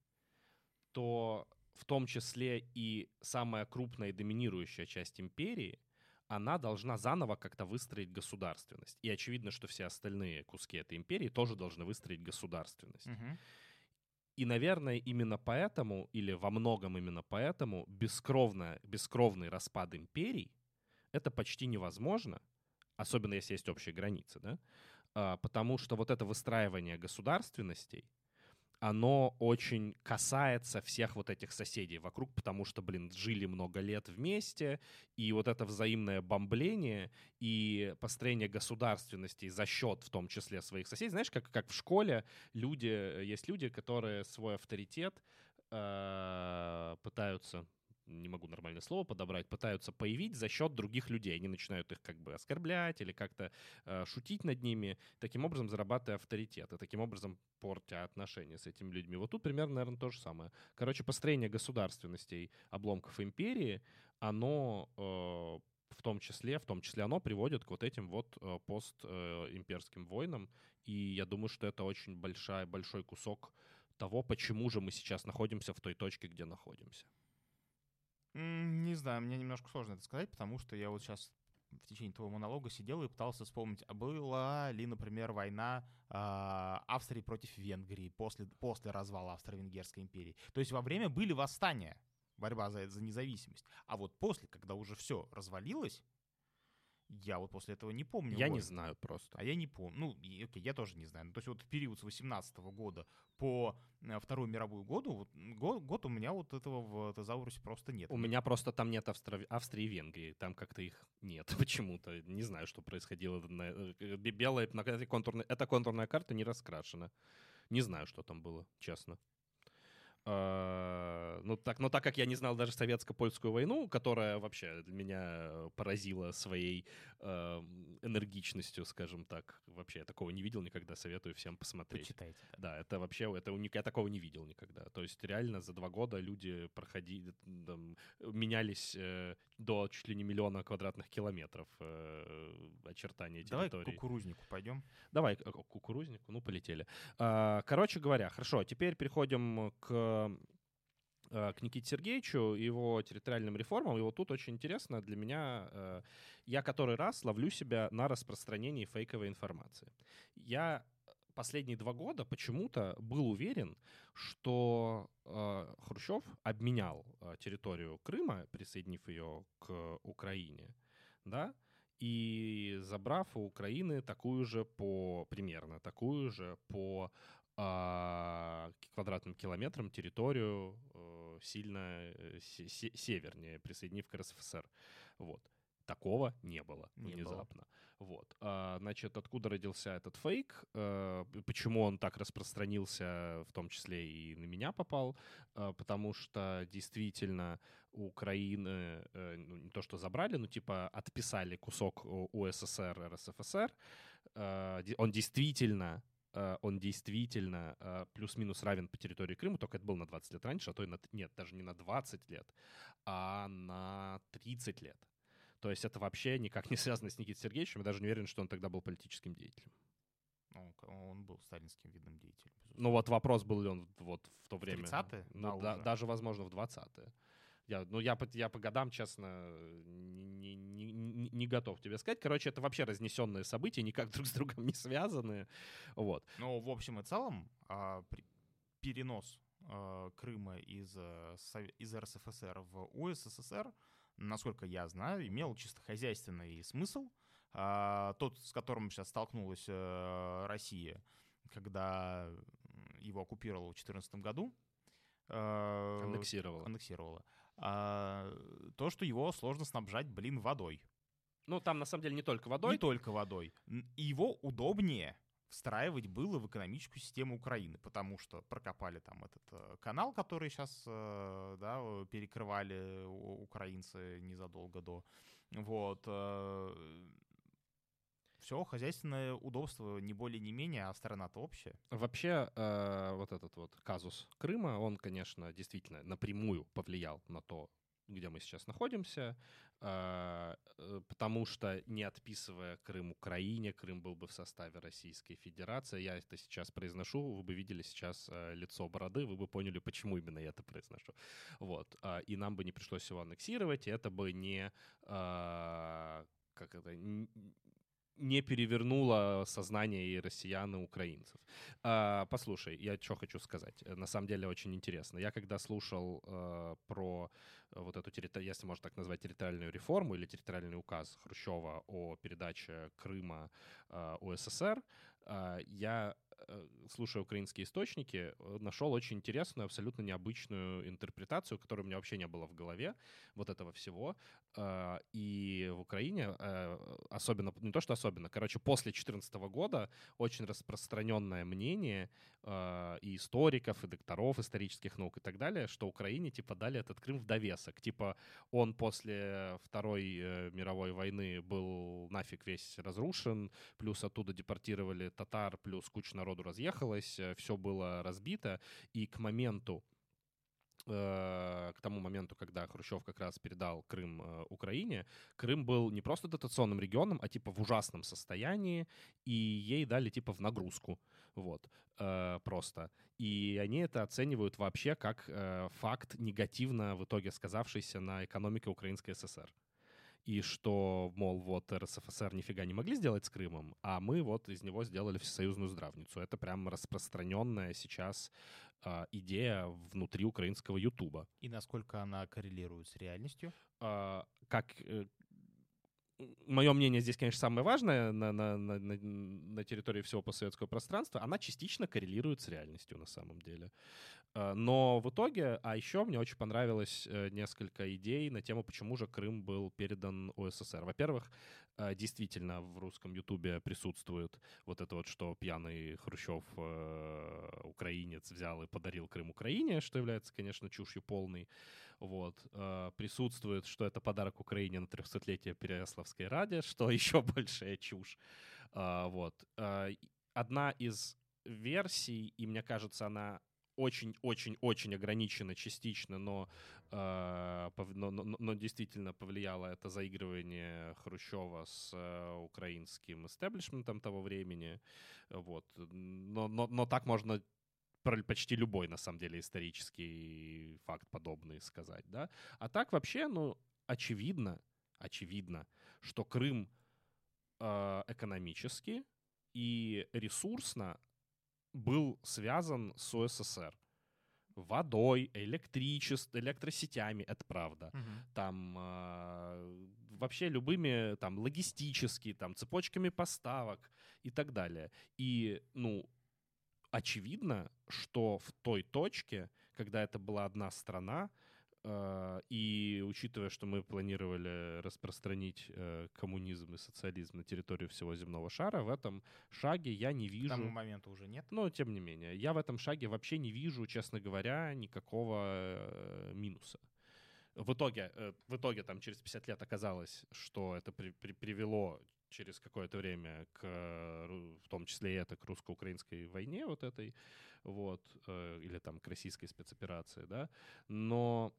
то в том числе и самая крупная и доминирующая часть империи, она должна заново как-то выстроить государственность. И очевидно, что все остальные куски этой империи тоже должны выстроить государственность. Мгм. И, наверное, именно поэтому, или во многом именно поэтому, бескровная, бескровный распад империй — это почти невозможно, особенно если есть общие границы, да? А, потому что вот это выстраивание государственностей, оно очень касается всех вот этих соседей вокруг, потому что, блин, жили много лет вместе, и вот это взаимное бомбление и построение государственности за счет, в том числе, своих соседей. Знаешь, как, как в школе люди, э, есть люди, которые свой авторитет э, пытаются не могу нормальное слово подобрать, пытаются появить за счет других людей. Они начинают их как бы оскорблять или как-то э, шутить над ними, таким образом зарабатывая авторитет, и таким образом портя отношения с этими людьми. Вот тут примерно, наверное, то же самое. Короче, построение государственностей обломков империи, оно э, в том числе, в том числе оно приводит к вот этим вот э, постимперским войнам, и я думаю, что это очень большая, большой кусок того, почему же мы сейчас находимся в той точке, где находимся. Не знаю, мне немножко сложно это сказать, потому что я вот сейчас в течение твоего монолога сидел и пытался вспомнить, а была ли, например, война а, Австрии против Венгрии после, после развала Австро-Венгерской империи. То есть во время были восстания, борьба за, за независимость. А вот после, когда уже все развалилось, я вот после этого не помню. Я не войн. знаю просто. А я не помню. Ну, и, окей, я тоже не знаю. Ну, то есть вот период с 18 года по э, Вторую мировую году, вот, год, год у меня вот этого в Тезаурусе просто нет. У меня просто там нет Австро- Австрии и Венгрии. Там как-то их нет почему-то. Не знаю, что происходило. Э, бе- белая, на этой контурной, эта контурная карта не раскрашена. Не знаю, что там было, честно. А, Ну так, но так как я не знал даже советско-польскую войну, которая вообще меня поразила своей э, энергичностью, скажем так. Вообще я такого не видел никогда, советую всем посмотреть. Почитайте. да. Это вообще, это уник, я такого не видел никогда. То есть реально за два года люди проходили, там, менялись э, до чуть ли не миллиона квадратных километров э, очертания Давай к территории. кукурузнику пойдем. Давай к к кукурузнику, ну полетели. А, Короче говоря, хорошо, теперь переходим к э, к Никите Сергеевичу, его территориальным реформам. И вот тут очень интересно для меня, э, я который раз ловлю себя на распространении фейковой информации. Я последние два года почему-то был уверен, что э, Хрущев обменял территорию Крыма, присоединив ее к Украине, да, и забрав у Украины такую же по примерно такую же по к- квадратным километрам территорию э, сильно э, се- се- севернее, присоединив к РСФСР. Вот. Такого не было Не было. внезапно. Вот. А, значит, откуда родился этот фейк? п- почему он так распространился, в том числе и на меня попал? Э, потому что действительно Украины ну, не то, что забрали, но типа отписали кусок у СССР, РСФСР. Он действительно он действительно э, плюс-минус равен по территории Крыма, только это был на 20 лет раньше, а то и на... Нет, даже не на 20 лет, а на 30 лет. То есть это вообще никак не связано с Никитой Сергеевичем. Я даже не уверен, что он тогда был политическим деятелем. Ну, он был сталинским видным деятелем. безусловно. Ну вот вопрос, был ли он вот в то время. 30-е? Ну, Да, да, уже. даже, возможно, в 20-е. Я, ну, я, по- я по годам, честно, не, не- не- не готов тебе сказать. Короче, это вообще разнесенные события, никак друг с другом не связанные. Вот. Но в общем и целом а, перенос а, Крыма из, э, из РСФСР в УССР, насколько я знаю, имел чисто хозяйственный смысл, а, тот, с которым сейчас столкнулась э, Россия, когда его оккупировала в 2014 году. Э, аннексировала. Аннексировала. А, то, что его сложно снабжать, блин, водой. Ну, там на самом деле не только водой. Не только водой. Его удобнее встраивать было в экономическую систему Украины, потому что прокопали там этот э, канал, который сейчас э, да, перекрывали украинцы незадолго до. Вот. Э, все, хозяйственное удобство не более не менее, а страна-то общая. Вообще, э, вот этот вот казус Крыма, он, конечно, действительно напрямую повлиял на то, где мы сейчас находимся, а, э, потому что не отписывая Крым Украине, Крым был бы в составе Российской Федерации. Я это сейчас произношу, вы бы видели сейчас э, лицо бороды, вы бы поняли, почему именно я это произношу. Вот. А, и нам бы не пришлось его аннексировать, и это бы не как это, не перевернуло сознание и россиян, и украинцев. А, послушай, я что хочу сказать. На самом деле очень интересно. Я когда слушал а, про вот эту, если можно так назвать, территориальную реформу или территориальный указ Хрущева о передаче Крыма а, УССР, а, я Э, слушая украинские источники, э, нашел очень интересную, абсолютно необычную интерпретацию, которой у меня вообще не было в голове, вот этого всего. Э, и в Украине, особенно, не то что особенно, короче, после 2014 года очень распространенное мнение и историков, и докторов исторических наук и так далее, что Украине, типа, дали этот Крым в довесок. Типа, он после Второй мировой войны был нафиг весь разрушен, плюс оттуда депортировали татар, плюс куча народу разъехалось, э, все было разбито, и к моменту э, к тому моменту, когда Хрущев как раз передал Крым э, Украине, Крым был не просто дотационным регионом, а типа в ужасном состоянии, и ей дали типа в нагрузку, вот, просто. И они это оценивают вообще как факт негативно в итоге сказавшийся на экономике Украинской ССР и что, мол, вот РСФСР нифига не могли сделать с Крымом, а мы вот из него сделали всесоюзную здравницу. Это прям распространенная сейчас э, идея внутри украинского Ютуба. И насколько она коррелирует с реальностью? Э, как, мое мнение здесь, конечно, самое важное на, на, на, на территории всего постсоветского пространства, она частично коррелирует с реальностью на самом деле. Э, но в итоге, а еще мне очень понравилось э, несколько идей на тему, почему же Крым был передан УССР. Во-первых, э, действительно в русском ютубе присутствует вот это вот, что пьяный Хрущев, украинец, взял и подарил Крым Украине, что является, конечно, чушью полной. Вот. Присутствует, что это подарок Украине на 300-летие Переяславской Ради, что еще большая чушь. Вот. Одна из версий, и мне кажется, она очень-очень-очень ограничено частично, но, э, но, но, но действительно повлияло это заигрывание Хрущева с э, украинским истеблишментом того времени. Вот. Но, но, но так можно почти любой, на самом деле, исторический факт подобный сказать, да. А так вообще, ну, очевидно, очевидно, что Крым э, экономически и ресурсно был связан с УССР. Водой, электричеством, электросетями, это правда. Угу. Там э, вообще любыми там логистически, там цепочками поставок и так далее. И, ну, очевидно, что в той точке, когда это была одна страна, и учитывая, что мы планировали распространить э, коммунизм и социализм на территорию всего земного шара, в этом шаге я не вижу... К тому моменту уже нет. Но, тем не менее, я в этом шаге вообще не вижу, честно говоря, никакого э, минуса. В итоге, э, в итоге там через 50 лет оказалось, что это при, при, привело через какое-то время к, в том числе и это, к русско-украинской войне вот этой, вот, или там к российской спецоперации, да, но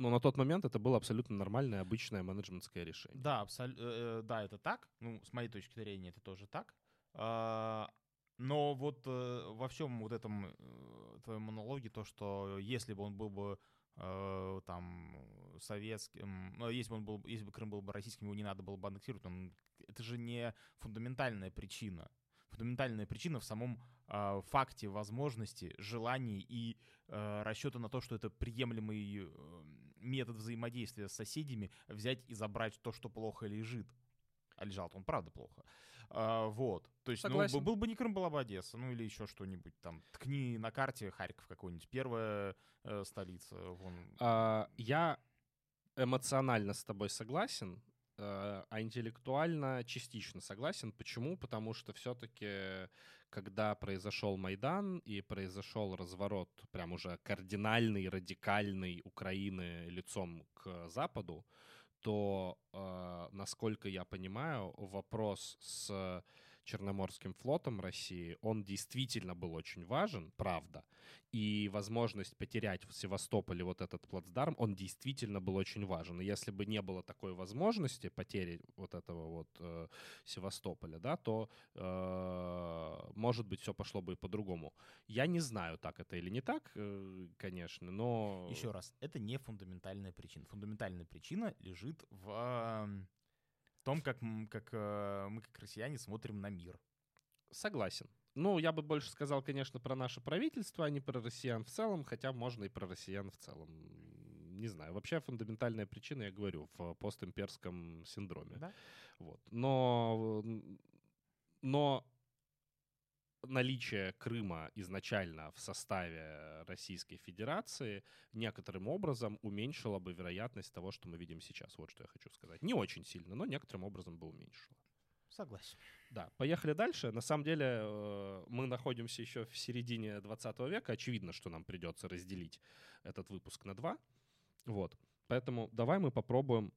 но на тот момент это было абсолютно нормальное, обычное менеджментское решение. Да, абсол... Э, да, это так. Ну, с моей точки зрения, это тоже так. А, но вот э, во всем вот этом э, твоем монологе, то, что если бы он был бы там советским, ну, если бы он был, если бы Крым был бы российским, его не надо было бы аннексировать, он, это же не фундаментальная причина. Фундаментальная причина в самом э, факте возможности, желании и э, расчета на то, что это приемлемый метод взаимодействия с соседями взять и забрать то, что плохо лежит. А лежал он правда плохо. А, вот. То есть, Согласен. ну, был бы не Крым, была бы Одесса, ну или еще что-нибудь там. Ткни на карте Харьков какой-нибудь. Первая э, столица. Вон. А, я эмоционально с тобой согласен, э, а интеллектуально частично согласен. Почему? Потому что все-таки, когда произошел Майдан и произошел разворот, прям уже кардинальный, радикальный Украины лицом к Западу, то, э, насколько я понимаю, вопрос с Черноморским флотом России, он действительно был очень важен, правда. И возможность потерять в Севастополе вот этот плацдарм, он действительно был очень важен. И если бы не было такой возможности потери вот этого вот э, Севастополя, да, то, э, может быть, все пошло бы и по-другому. Я не знаю, так это или не так, э, конечно, но... Еще раз, это не фундаментальная причина. Фундаментальная причина лежит в эм, том, как, как э, мы, как россияне, смотрим на мир. Согласен. Ну, я бы больше сказал, конечно, про наше правительство, а не про россиян в целом, хотя можно и про россиян в целом. Не знаю. Вообще фундаментальная причина, я говорю, в постимперском синдроме. Да? Вот. Но, но наличие Крыма изначально в составе Российской Федерации некоторым образом уменьшило бы вероятность того, что мы видим сейчас. Вот что я хочу сказать. Не очень сильно, но некоторым образом бы уменьшило. Согласен. Да, поехали дальше. На самом деле э, мы находимся еще в середине 20 века. Очевидно, что нам придется разделить этот выпуск на два. Вот. Поэтому давай мы попробуем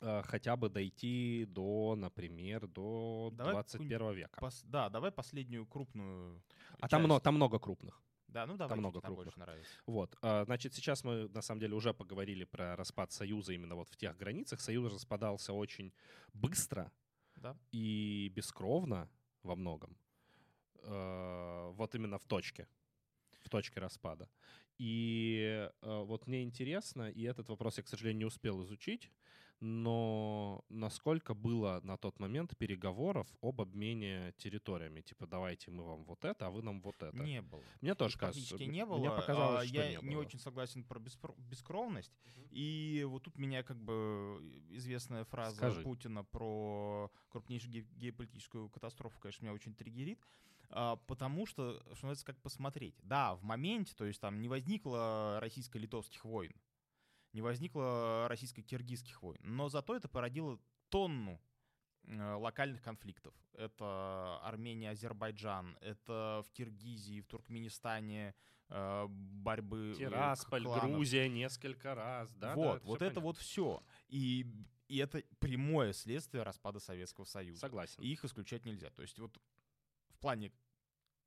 хотя бы дойти до, например, до Давай 21 века. Пос- да, давай последнюю крупную А там, часть. много, там много крупных. Да, ну давай, много там крупных. больше нравится. Вот, а, значит, сейчас мы на самом деле уже поговорили про распад Союза именно вот в тех границах. Союз распадался очень быстро Да? и бескровно во многом. Э, Вот именно в точке, в точке распада. И э, вот мне интересно, и этот вопрос я, к сожалению, не успел изучить, но насколько было на тот момент переговоров об обмене территориями? Типа, давайте мы вам вот это, а вы нам вот это. Не было. Мне тоже Практически кажется. не было. Мне показалось, А, что я не, было. очень согласен про беспро- бескровность. И вот тут меня как бы известная фраза Скажи. Путина про крупнейшую ге- геополитическую катастрофу, конечно, меня очень триггерит. А, Потому что, что называется, как посмотреть. Да, в моменте, то есть там не возникло российско-литовских войн, не возникло российско-киргизских войн, но зато это породило тонну э, локальных конфликтов. Это Армения, Азербайджан, это в Киргизии, в Туркменистане э, борьбы э, Тирасполь, кланов. Грузия несколько раз, да? вот, да, вот это понятно. вот все. И, и это прямое следствие распада Советского Союза. Согласен. И их исключать нельзя. То есть вот в плане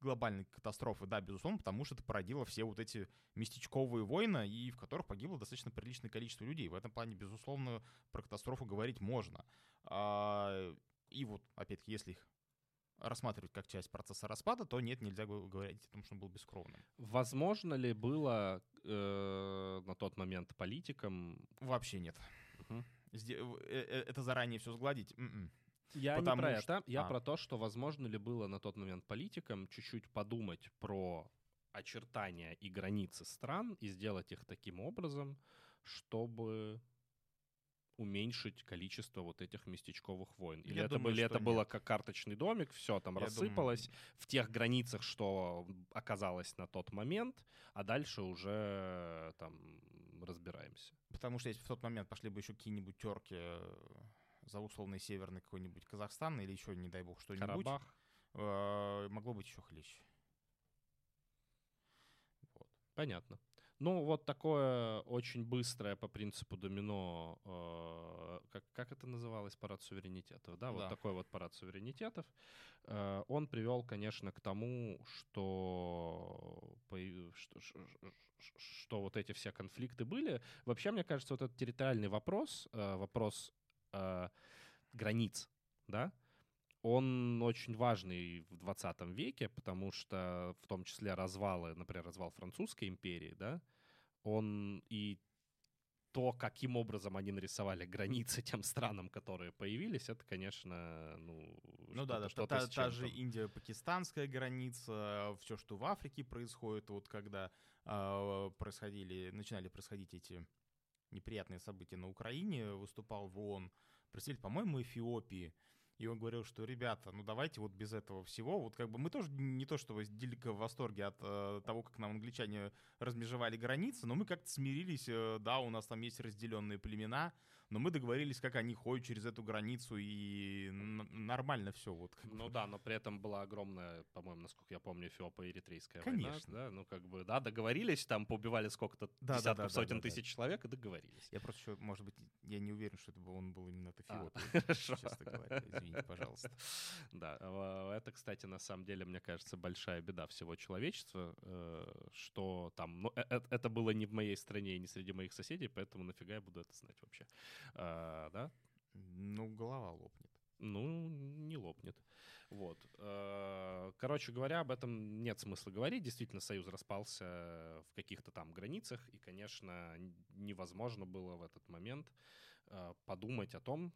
глобальной катастрофы, да, безусловно, потому что это породило все вот эти местечковые войны, и в которых погибло достаточно приличное количество людей. В этом плане, безусловно, про катастрофу говорить можно. А, и вот, опять-таки, если их рассматривать как часть процесса распада, то нет, нельзя го- говорить о том, что он был бескровным. Возможно ли было э, на тот момент политикам... Вообще нет. Э- Это заранее все сгладить? М-м. Я Потому не про что- это, я а. про то, что возможно ли было на тот момент политикам чуть-чуть подумать про очертания и границы стран и сделать их таким образом, чтобы уменьшить количество вот этих местечковых войн. Или Я это, думаю, были, это было как карточный домик, все там Я рассыпалось в тех границах, что оказалось на тот момент, а дальше уже там разбираемся. Потому что если в тот момент пошли бы еще какие-нибудь терки э, за условный северный какой-нибудь Казахстан или еще, не дай бог, что-нибудь, Карабах. э, могло быть еще хлеще. Понятно. Ну, вот такое очень быстрое по принципу домино, э, как, как это называлось, парад суверенитетов, да, вот Да. такой вот парад суверенитетов, э, он привел, конечно, к тому, что, что, что вот эти все конфликты были. Вообще, мне кажется, вот этот территориальный вопрос, э, вопрос э, границ, да, он очень важный в 20 веке, потому что в том числе развалы, например, развал французской империи, да, он и то, каким образом они нарисовали границы тем странам, которые появились, это, конечно, ну, Ну да, да, что-то та, та же. Индия-Пакистанская граница, все, что в Африке происходит, вот когда э, происходили, начинали происходить эти неприятные события на Украине, выступал в ООН, представитель, по-моему, Эфиопии, и он говорил, что, ребята, ну давайте вот без этого всего, вот как бы мы тоже не то что дико в восторге от э, того, как нам англичане размежевали границы, но мы как-то смирились, э, да, у нас там есть разделенные племена, но мы договорились, как они ходят через эту границу, и нормально все. Вот, ну бы. да, но при этом была огромная, по-моему, насколько я помню, эфиопо-эритрейская Конечно. война. Да, ну как бы, да, договорились, там поубивали сколько-то да, десятков, да, да, сотен да, да, тысяч да. человек и договорились. Я просто еще, может быть, я не уверен, что это был, он был именно от а, Эфиопии, а, хорошо. честно говоря. Извините, пожалуйста. Да, это, кстати, на самом деле, мне кажется, большая беда всего человечества, э, что там, ну, э, э, это было не в моей стране и не среди моих соседей, поэтому нафига я буду это знать вообще а, да? Ну, голова лопнет. Ну, не лопнет. Вот. А, короче говоря, об этом нет смысла говорить. Действительно, Союз распался в каких-то там границах, и, конечно, невозможно было в этот момент а, подумать о том,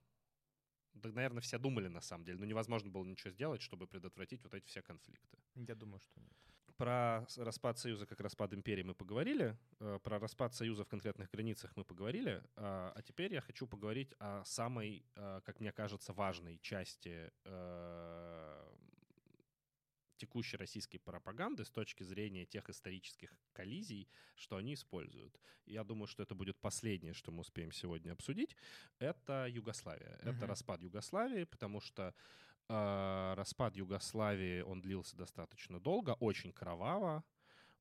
да, наверное, все думали на самом деле, но невозможно было ничего сделать, чтобы предотвратить вот эти все конфликты. Я думаю, что нет. Про распад Союза как распад империи мы поговорили, э, про распад Союза в конкретных границах мы поговорили, а, а теперь я хочу поговорить о самой, э, как мне кажется, важной части э, текущей российской пропаганды с точки зрения тех исторических коллизий, что они используют. Я думаю, что это будет последнее, что мы успеем сегодня обсудить. Это Югославия. Uh-huh. Это распад Югославии, потому что э, распад Югославии, он длился достаточно долго, очень кроваво,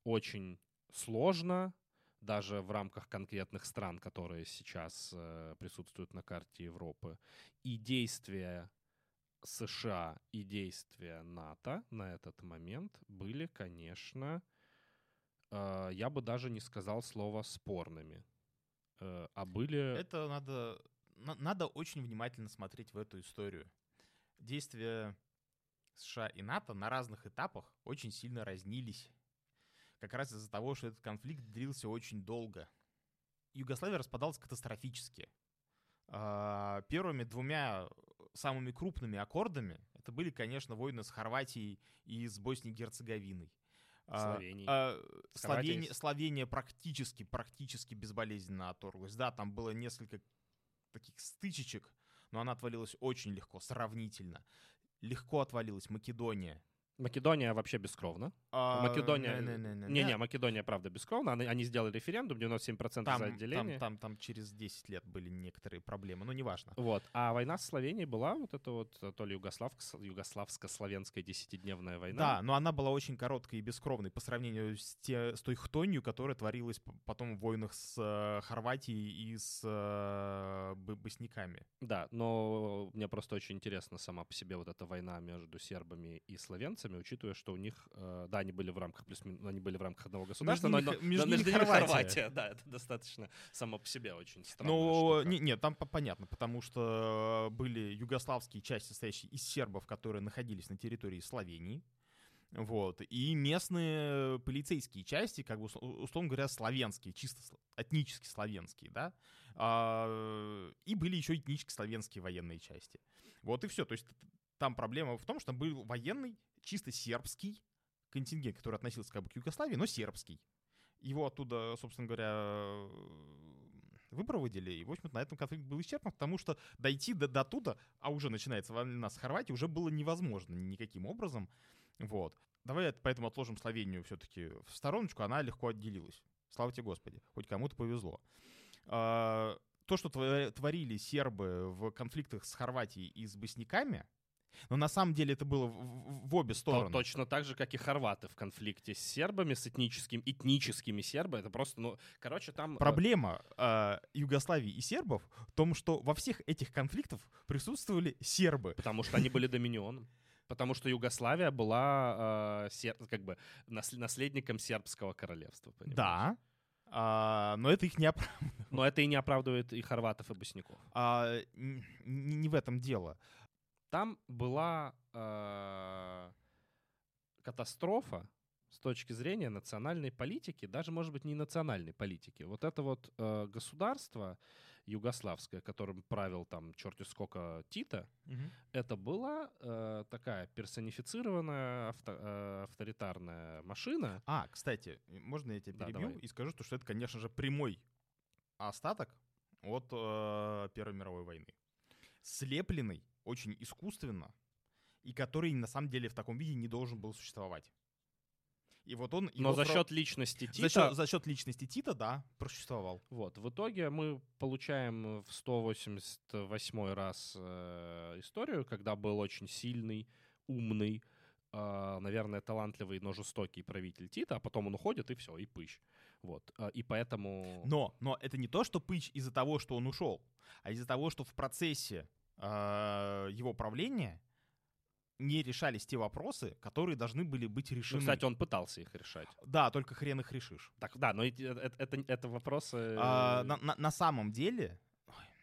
очень сложно, даже в рамках конкретных стран, которые сейчас э, присутствуют на карте Европы. И действия США и действия НАТО на этот момент были, конечно, э, я бы даже не сказал слово спорными, э, а были... Это надо, надо очень внимательно смотреть в эту историю действия США и НАТО на разных этапах очень сильно разнились. Как раз из-за того, что этот конфликт длился очень долго. Югославия распадалась катастрофически. А, первыми двумя самыми крупными аккордами это были, конечно, войны с Хорватией и с Боснией и Герцеговиной. А, Словения. А, Словения, Словения практически, практически безболезненно оторглась. Да, там было несколько таких стычечек, но она отвалилась очень легко, сравнительно. Легко отвалилась Македония. Македония вообще бескровна. А, Македония... Не-не, Македония, правда, бескровна. Они, они сделали референдум, 97% там, за отделение. Там, там, там через 10 лет были некоторые проблемы, но неважно. Вот. А война с Словенией была вот это вот то ли югославско-славянская десятидневная война. Да, но она была очень короткой и бескровной по сравнению с, те, с той хтонью, которая творилась потом в войнах с э, Хорватией и с э, босняками. Да, но мне просто очень интересно сама по себе вот эта война между сербами и словенцами, государствами, учитывая, что у них, э, да, они были в рамках плюс они были в рамках одного государства, между но, них, но между, но, между ними Хорватия. Хорватия. Да, это достаточно само по себе очень странно. Ну, не, нет, там понятно, потому что были югославские части, состоящие из сербов, которые находились на территории Словении, вот. И местные полицейские части, как бы, условно говоря, славянские, чисто этнически славянские, да, а, и были еще этнически славянские военные части. Вот и все. То есть там проблема в том, что был военный чисто сербский контингент, который относился как бы к Югославии, но сербский. Его оттуда, собственно говоря, выпроводили, и, в общем-то, на этом конфликт был исчерпан, потому что дойти до, до туда, а уже начинается война с Хорватией, уже было невозможно никаким образом. Вот. Давай поэтому отложим Словению все-таки в стороночку, она легко отделилась. Слава тебе, Господи, хоть кому-то повезло. А, то, что творили сербы в конфликтах с Хорватией и с босняками, но на самом деле это было в, в обе стороны. То, точно так же, как и хорваты в конфликте с сербами, с этническим, этническими сербами. Это просто, ну, короче, там... Э, Проблема э, Югославии и сербов в том, что во всех этих конфликтах присутствовали сербы. Потому что они были доминионом. Потому что Югославия была э, сер... как бы наследником сербского королевства. Понимаешь? Да, а, но это их не оправдывает. Но это и не оправдывает и хорватов, и босняков. А, не, не в этом дело. Там была э, катастрофа с точки зрения национальной политики, даже, может быть, не национальной политики. Вот это вот э, государство югославское, которым правил там черти сколько Тита, угу. это была э, такая персонифицированная авто, э, авторитарная машина. А, кстати, можно я тебя перебью да, и скажу, что это, конечно же, прямой остаток от э, Первой мировой войны. Слепленный очень искусственно, и который на самом деле в таком виде не должен был существовать. И вот он... Но за про- счет личности Тита... За счет, за счет личности Тита, да, просуществовал. Вот, в итоге мы получаем в 188 раз э, историю, когда был очень сильный, умный, э, наверное, талантливый, но жестокий правитель Тита, а потом он уходит, и все, и пыщ. Вот, э, и поэтому... Но, но это не то, что Пыч из-за того, что он ушел, а из-за того, что в процессе его правления не решались те вопросы, которые должны были быть Ну, решены. кстати, он пытался их решать. Да, только хрен их решишь. Так, да, но эти- это, это, это вопросы... А, на, на- на самом деле,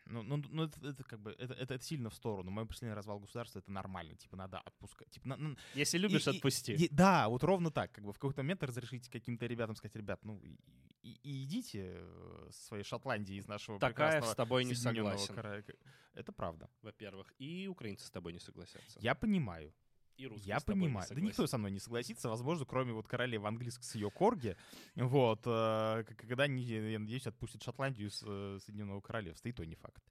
ну, ну, ну, это, это как бы это, это, это сильно в сторону. Мое представление развал государства это нормально. Типа надо отпускать. Типа, на- на- Если любишь, и- и- отпусти. и- да, вот ровно так. Как бы в какой-то момент разрешите каким-то ребятам сказать, ребят, ну и, и- и идите э, со своей Шотландии из нашего Такая прекрасного с тобой не согласен, Кора- Это правда. во-первых. И украинцы с тобой не согласятся. Я понимаю. И русские Я понимаю. Да никто со мной не согласится, возможно, кроме вот королевы английской с ее корги. Вот. э, Когда, они, я надеюсь, отпустят Шотландию с э, Соединенного Королевства. И то не факт.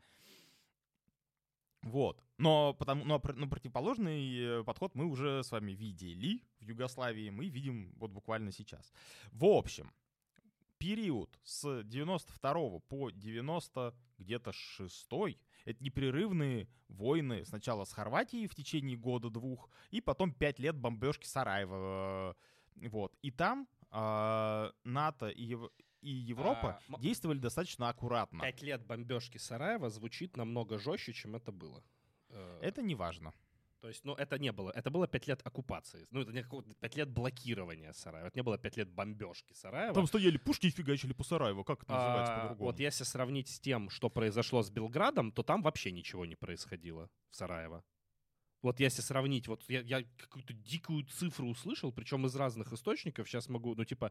Вот. Но, потому, но, но противоположный э, подход мы уже с вами видели в Югославии. Мы видим вот буквально сейчас. В общем, период с 92 по 90 где-то 6 это непрерывные войны сначала с Хорватией в течение года-двух, и потом 5 лет бомбежки Сараева. э, Вот. И там а, НАТО и, Ев- и Европа А, действовали достаточно аккуратно. Пять лет бомбежки Сараева звучит намного жестче, чем это было. Э, Это не важно. То есть, ну, это не было. Это было пять лет оккупации. Ну, это не какого- пять лет блокирования Сараева. Это не было пять лет бомбежки Сараева. Там стояли пушки и фигачили по Сараеву. Как это называется А, по-другому? Вот если сравнить с тем, что произошло с Белградом, то там вообще ничего не происходило в Сараево. Вот если сравнить, вот я, я какую-то дикую цифру услышал, причем из разных источников, сейчас могу, ну типа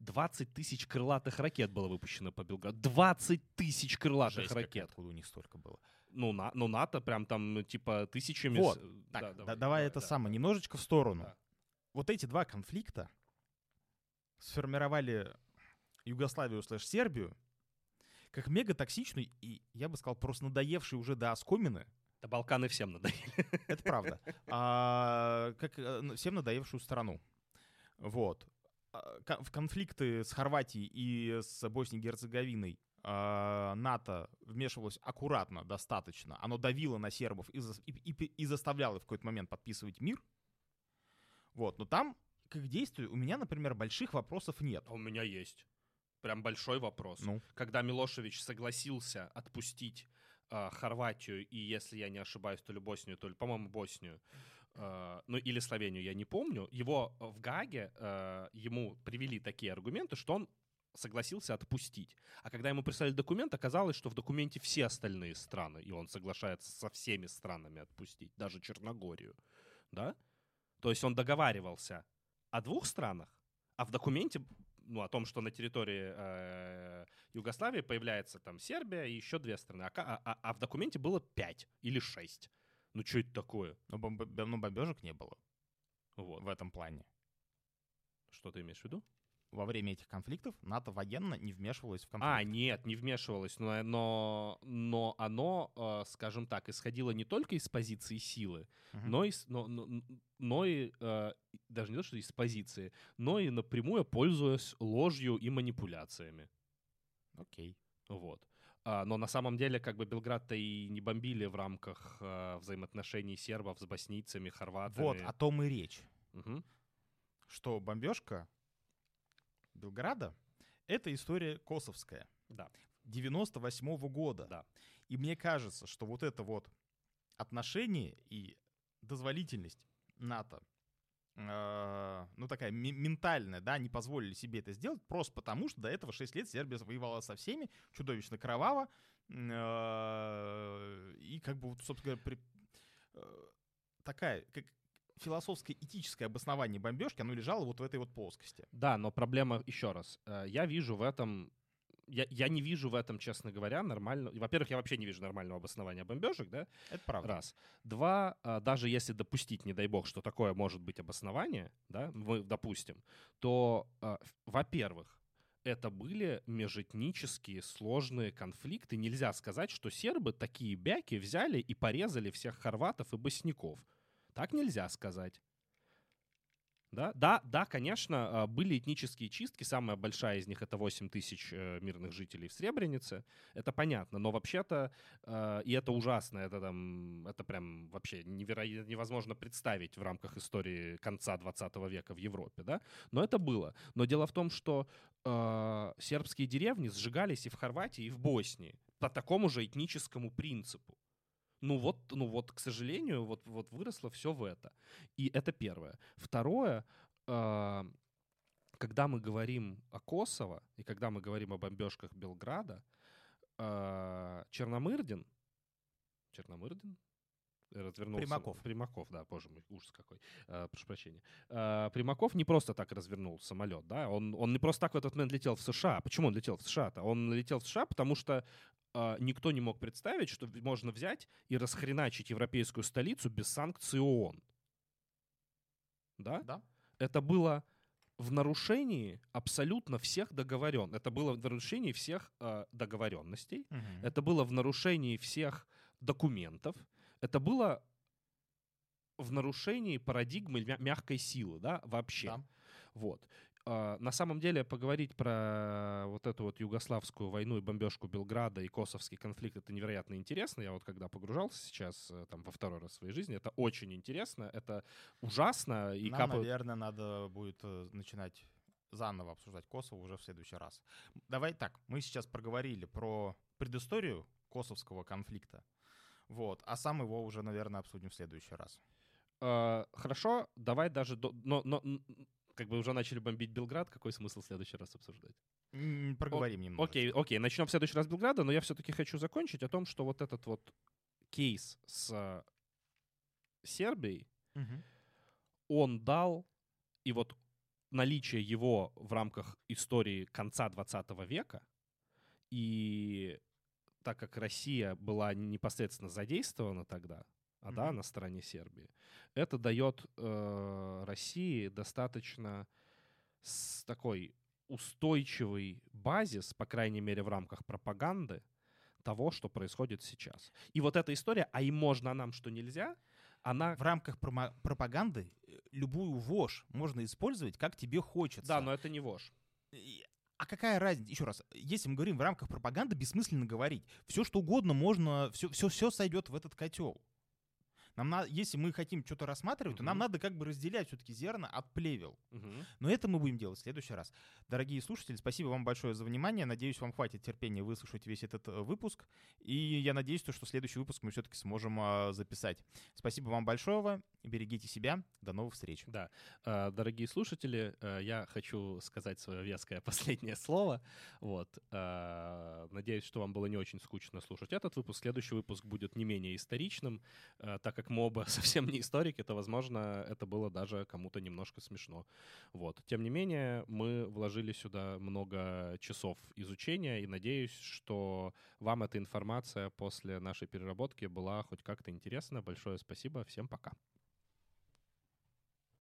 20 тысяч крылатых ракет было выпущено по Белграду. 20 тысяч крылатых Жесть ракет. откуда у них столько было. Ну, на, ну, НАТО прям там, ну, типа, тысячами... Вот, с- Так, да, да- давай, это да, самое, да. немножечко в сторону. Да. Вот эти два конфликта сформировали Югославию слэш Сербию как мега токсичную и, я бы сказал, просто надоевший уже до оскомины. Да Балканы всем надоели. Это правда. А, как э, н- всем надоевшую страну. Вот. А, В конфликты с Хорватией и с Боснией и Герцеговиной НАТО вмешивалось аккуратно, достаточно. Оно давило на сербов и, и- и- и заставляло в какой-то момент подписывать мир. Вот. Но там к их действию у меня, например, больших вопросов нет. А у меня есть. Прям большой вопрос. Ну, когда Милошевич согласился отпустить э, Хорватию и, если я не ошибаюсь, то ли Боснию, то ли, по-моему, Боснию, э, ну или Словению, я не помню, его в Гаге э, ему привели такие аргументы, что он согласился отпустить. А когда ему прислали документ, оказалось, что в документе все остальные страны, и он соглашается со всеми странами отпустить, даже Черногорию, да? То есть он договаривался о двух странах, а в документе ну, о том, что на территории э, Югославии появляется там Сербия и еще две страны, а, а- а в документе было пять или шесть. Ну, что это такое? но, бомб- но бомбежек не было Вот. в этом плане. Что ты имеешь в виду? Во время этих конфликтов НАТО военно не вмешивалось в конфликт. А, нет, не вмешивалось, но, но, но оно, э, скажем так, исходило не только из позиции силы, Мгм. но и, но, но, но и э, даже не то, что из позиции, но и напрямую пользуясь ложью и манипуляциями. Окей. Вот. А, но на самом деле, как бы Белград-то и не бомбили в рамках э, взаимоотношений сербов с боснийцами, хорватами. Вот, о том и речь. Мгм. что бомбежка Белграда — это история косовская. Да. 98 года. Да. И мне кажется, что вот это вот отношение и дозволительность НАТО, э, ну такая ментальная, да, не позволили себе это сделать, просто потому что до этого 6 лет Сербия воевала со всеми, чудовищно кроваво, э, и как бы, вот, собственно говоря, при- э, такая, как философское этическое обоснование бомбежки, оно лежало вот в этой вот плоскости. Да, но проблема, еще раз, э, я вижу в этом, я, я не вижу в этом, честно говоря, нормально. Во-первых, я вообще не вижу нормального обоснования бомбежек, да, Это правда. раз. Два, э, даже если допустить, не дай бог, что такое может быть обоснование, да, мы допустим, то, э, во-первых, это были межэтнические сложные конфликты. Нельзя сказать, что сербы такие бяки взяли и порезали всех хорватов и босняков. Так нельзя сказать. Да, да, да, конечно, а, были этнические чистки. Самая большая из них это 8 тысяч э, мирных жителей в Сребренице. Это понятно. Но вообще-то, э, и это ужасно, это там, это прям вообще невероятно невозможно представить в рамках истории конца 20 века в Европе, да. Но это было. Но дело в том, что э, сербские деревни сжигались и в Хорватии, и в Боснии по такому же этническому принципу. Ну вот, ну вот, к сожалению, вот, вот выросло все в это. И это первое. Второе, э, когда мы говорим о Косово и когда мы говорим о бомбежках Белграда, э, Черномырдин, Черномырдин, развернулся. Примаков. Примаков, да, боже мой, ужас какой. Э, прошу прощения. Э, Примаков не просто так развернул самолет, да, он, он не просто так в этот момент летел в США. Почему он летел в США-то? Он летел в США, потому что э, никто не мог представить, что можно взять и расхреначить европейскую столицу без санкций ООН. Да? Да. Это было в нарушении абсолютно всех договорен. Это было в нарушении всех э, договоренностей. Мгм. Это было в нарушении всех документов. Это было в нарушении парадигмы мя- мягкой силы, да, вообще. Да. Вот. А, На самом деле поговорить про вот эту вот югославскую войну и бомбежку Белграда и косовский конфликт это невероятно интересно. Я вот когда погружался сейчас э, там во второй раз в своей жизни, это очень интересно, это ужасно и Нам, капают наверное, надо будет э, начинать заново обсуждать Косово уже в следующий раз. Давай так, мы сейчас проговорили про предысторию косовского конфликта. Вот, а сам его уже, наверное, обсудим в следующий раз. Э, Хорошо, давай даже... до- Но, но как бы уже начали бомбить Белград, какой смысл в следующий раз обсуждать? Проговорим немного. Окей, окей, начнем в следующий раз с Белграда, но я все-таки хочу закончить о том, что вот этот вот кейс с э, Сербией, он дал, и вот наличие его в рамках истории конца 20 века, и так как Россия была непосредственно задействована тогда, а да, на стороне Сербии, это дает э, России достаточно с такой устойчивый базис, по крайней мере, в рамках пропаганды того, что происходит сейчас. И вот эта история, а и можно а нам, что нельзя, она... В рамках промо- пропаганды э, любую вошь можно использовать, как тебе хочется. Да, но это не вошь. А какая разница? Еще раз, если мы говорим в рамках пропаганды, бессмысленно говорить. Все что угодно можно, все, все, все сойдет в этот котел. Нам на, если мы хотим что-то рассматривать, то нам надо как бы разделять все-таки зерна от плевел. Мгм. Но это мы будем делать в следующий раз. Дорогие слушатели, спасибо вам большое за внимание. Надеюсь, вам хватит терпения выслушать весь этот э, выпуск. И я надеюсь, то, что следующий выпуск мы все-таки сможем а, записать. Спасибо вам большое. Берегите себя. До новых встреч. Да. Э, Дорогие слушатели, э, я хочу сказать свое веское последнее слово. Вот. Э, Надеюсь, что вам было не очень скучно слушать этот выпуск. Следующий выпуск будет не менее историчным, э, так как мы оба совсем не историки, то, возможно, это было даже кому-то немножко смешно. Вот. Тем не менее, мы вложили сюда много часов изучения, и надеюсь, что вам эта информация после нашей переработки была хоть как-то интересна. Большое спасибо. Всем пока.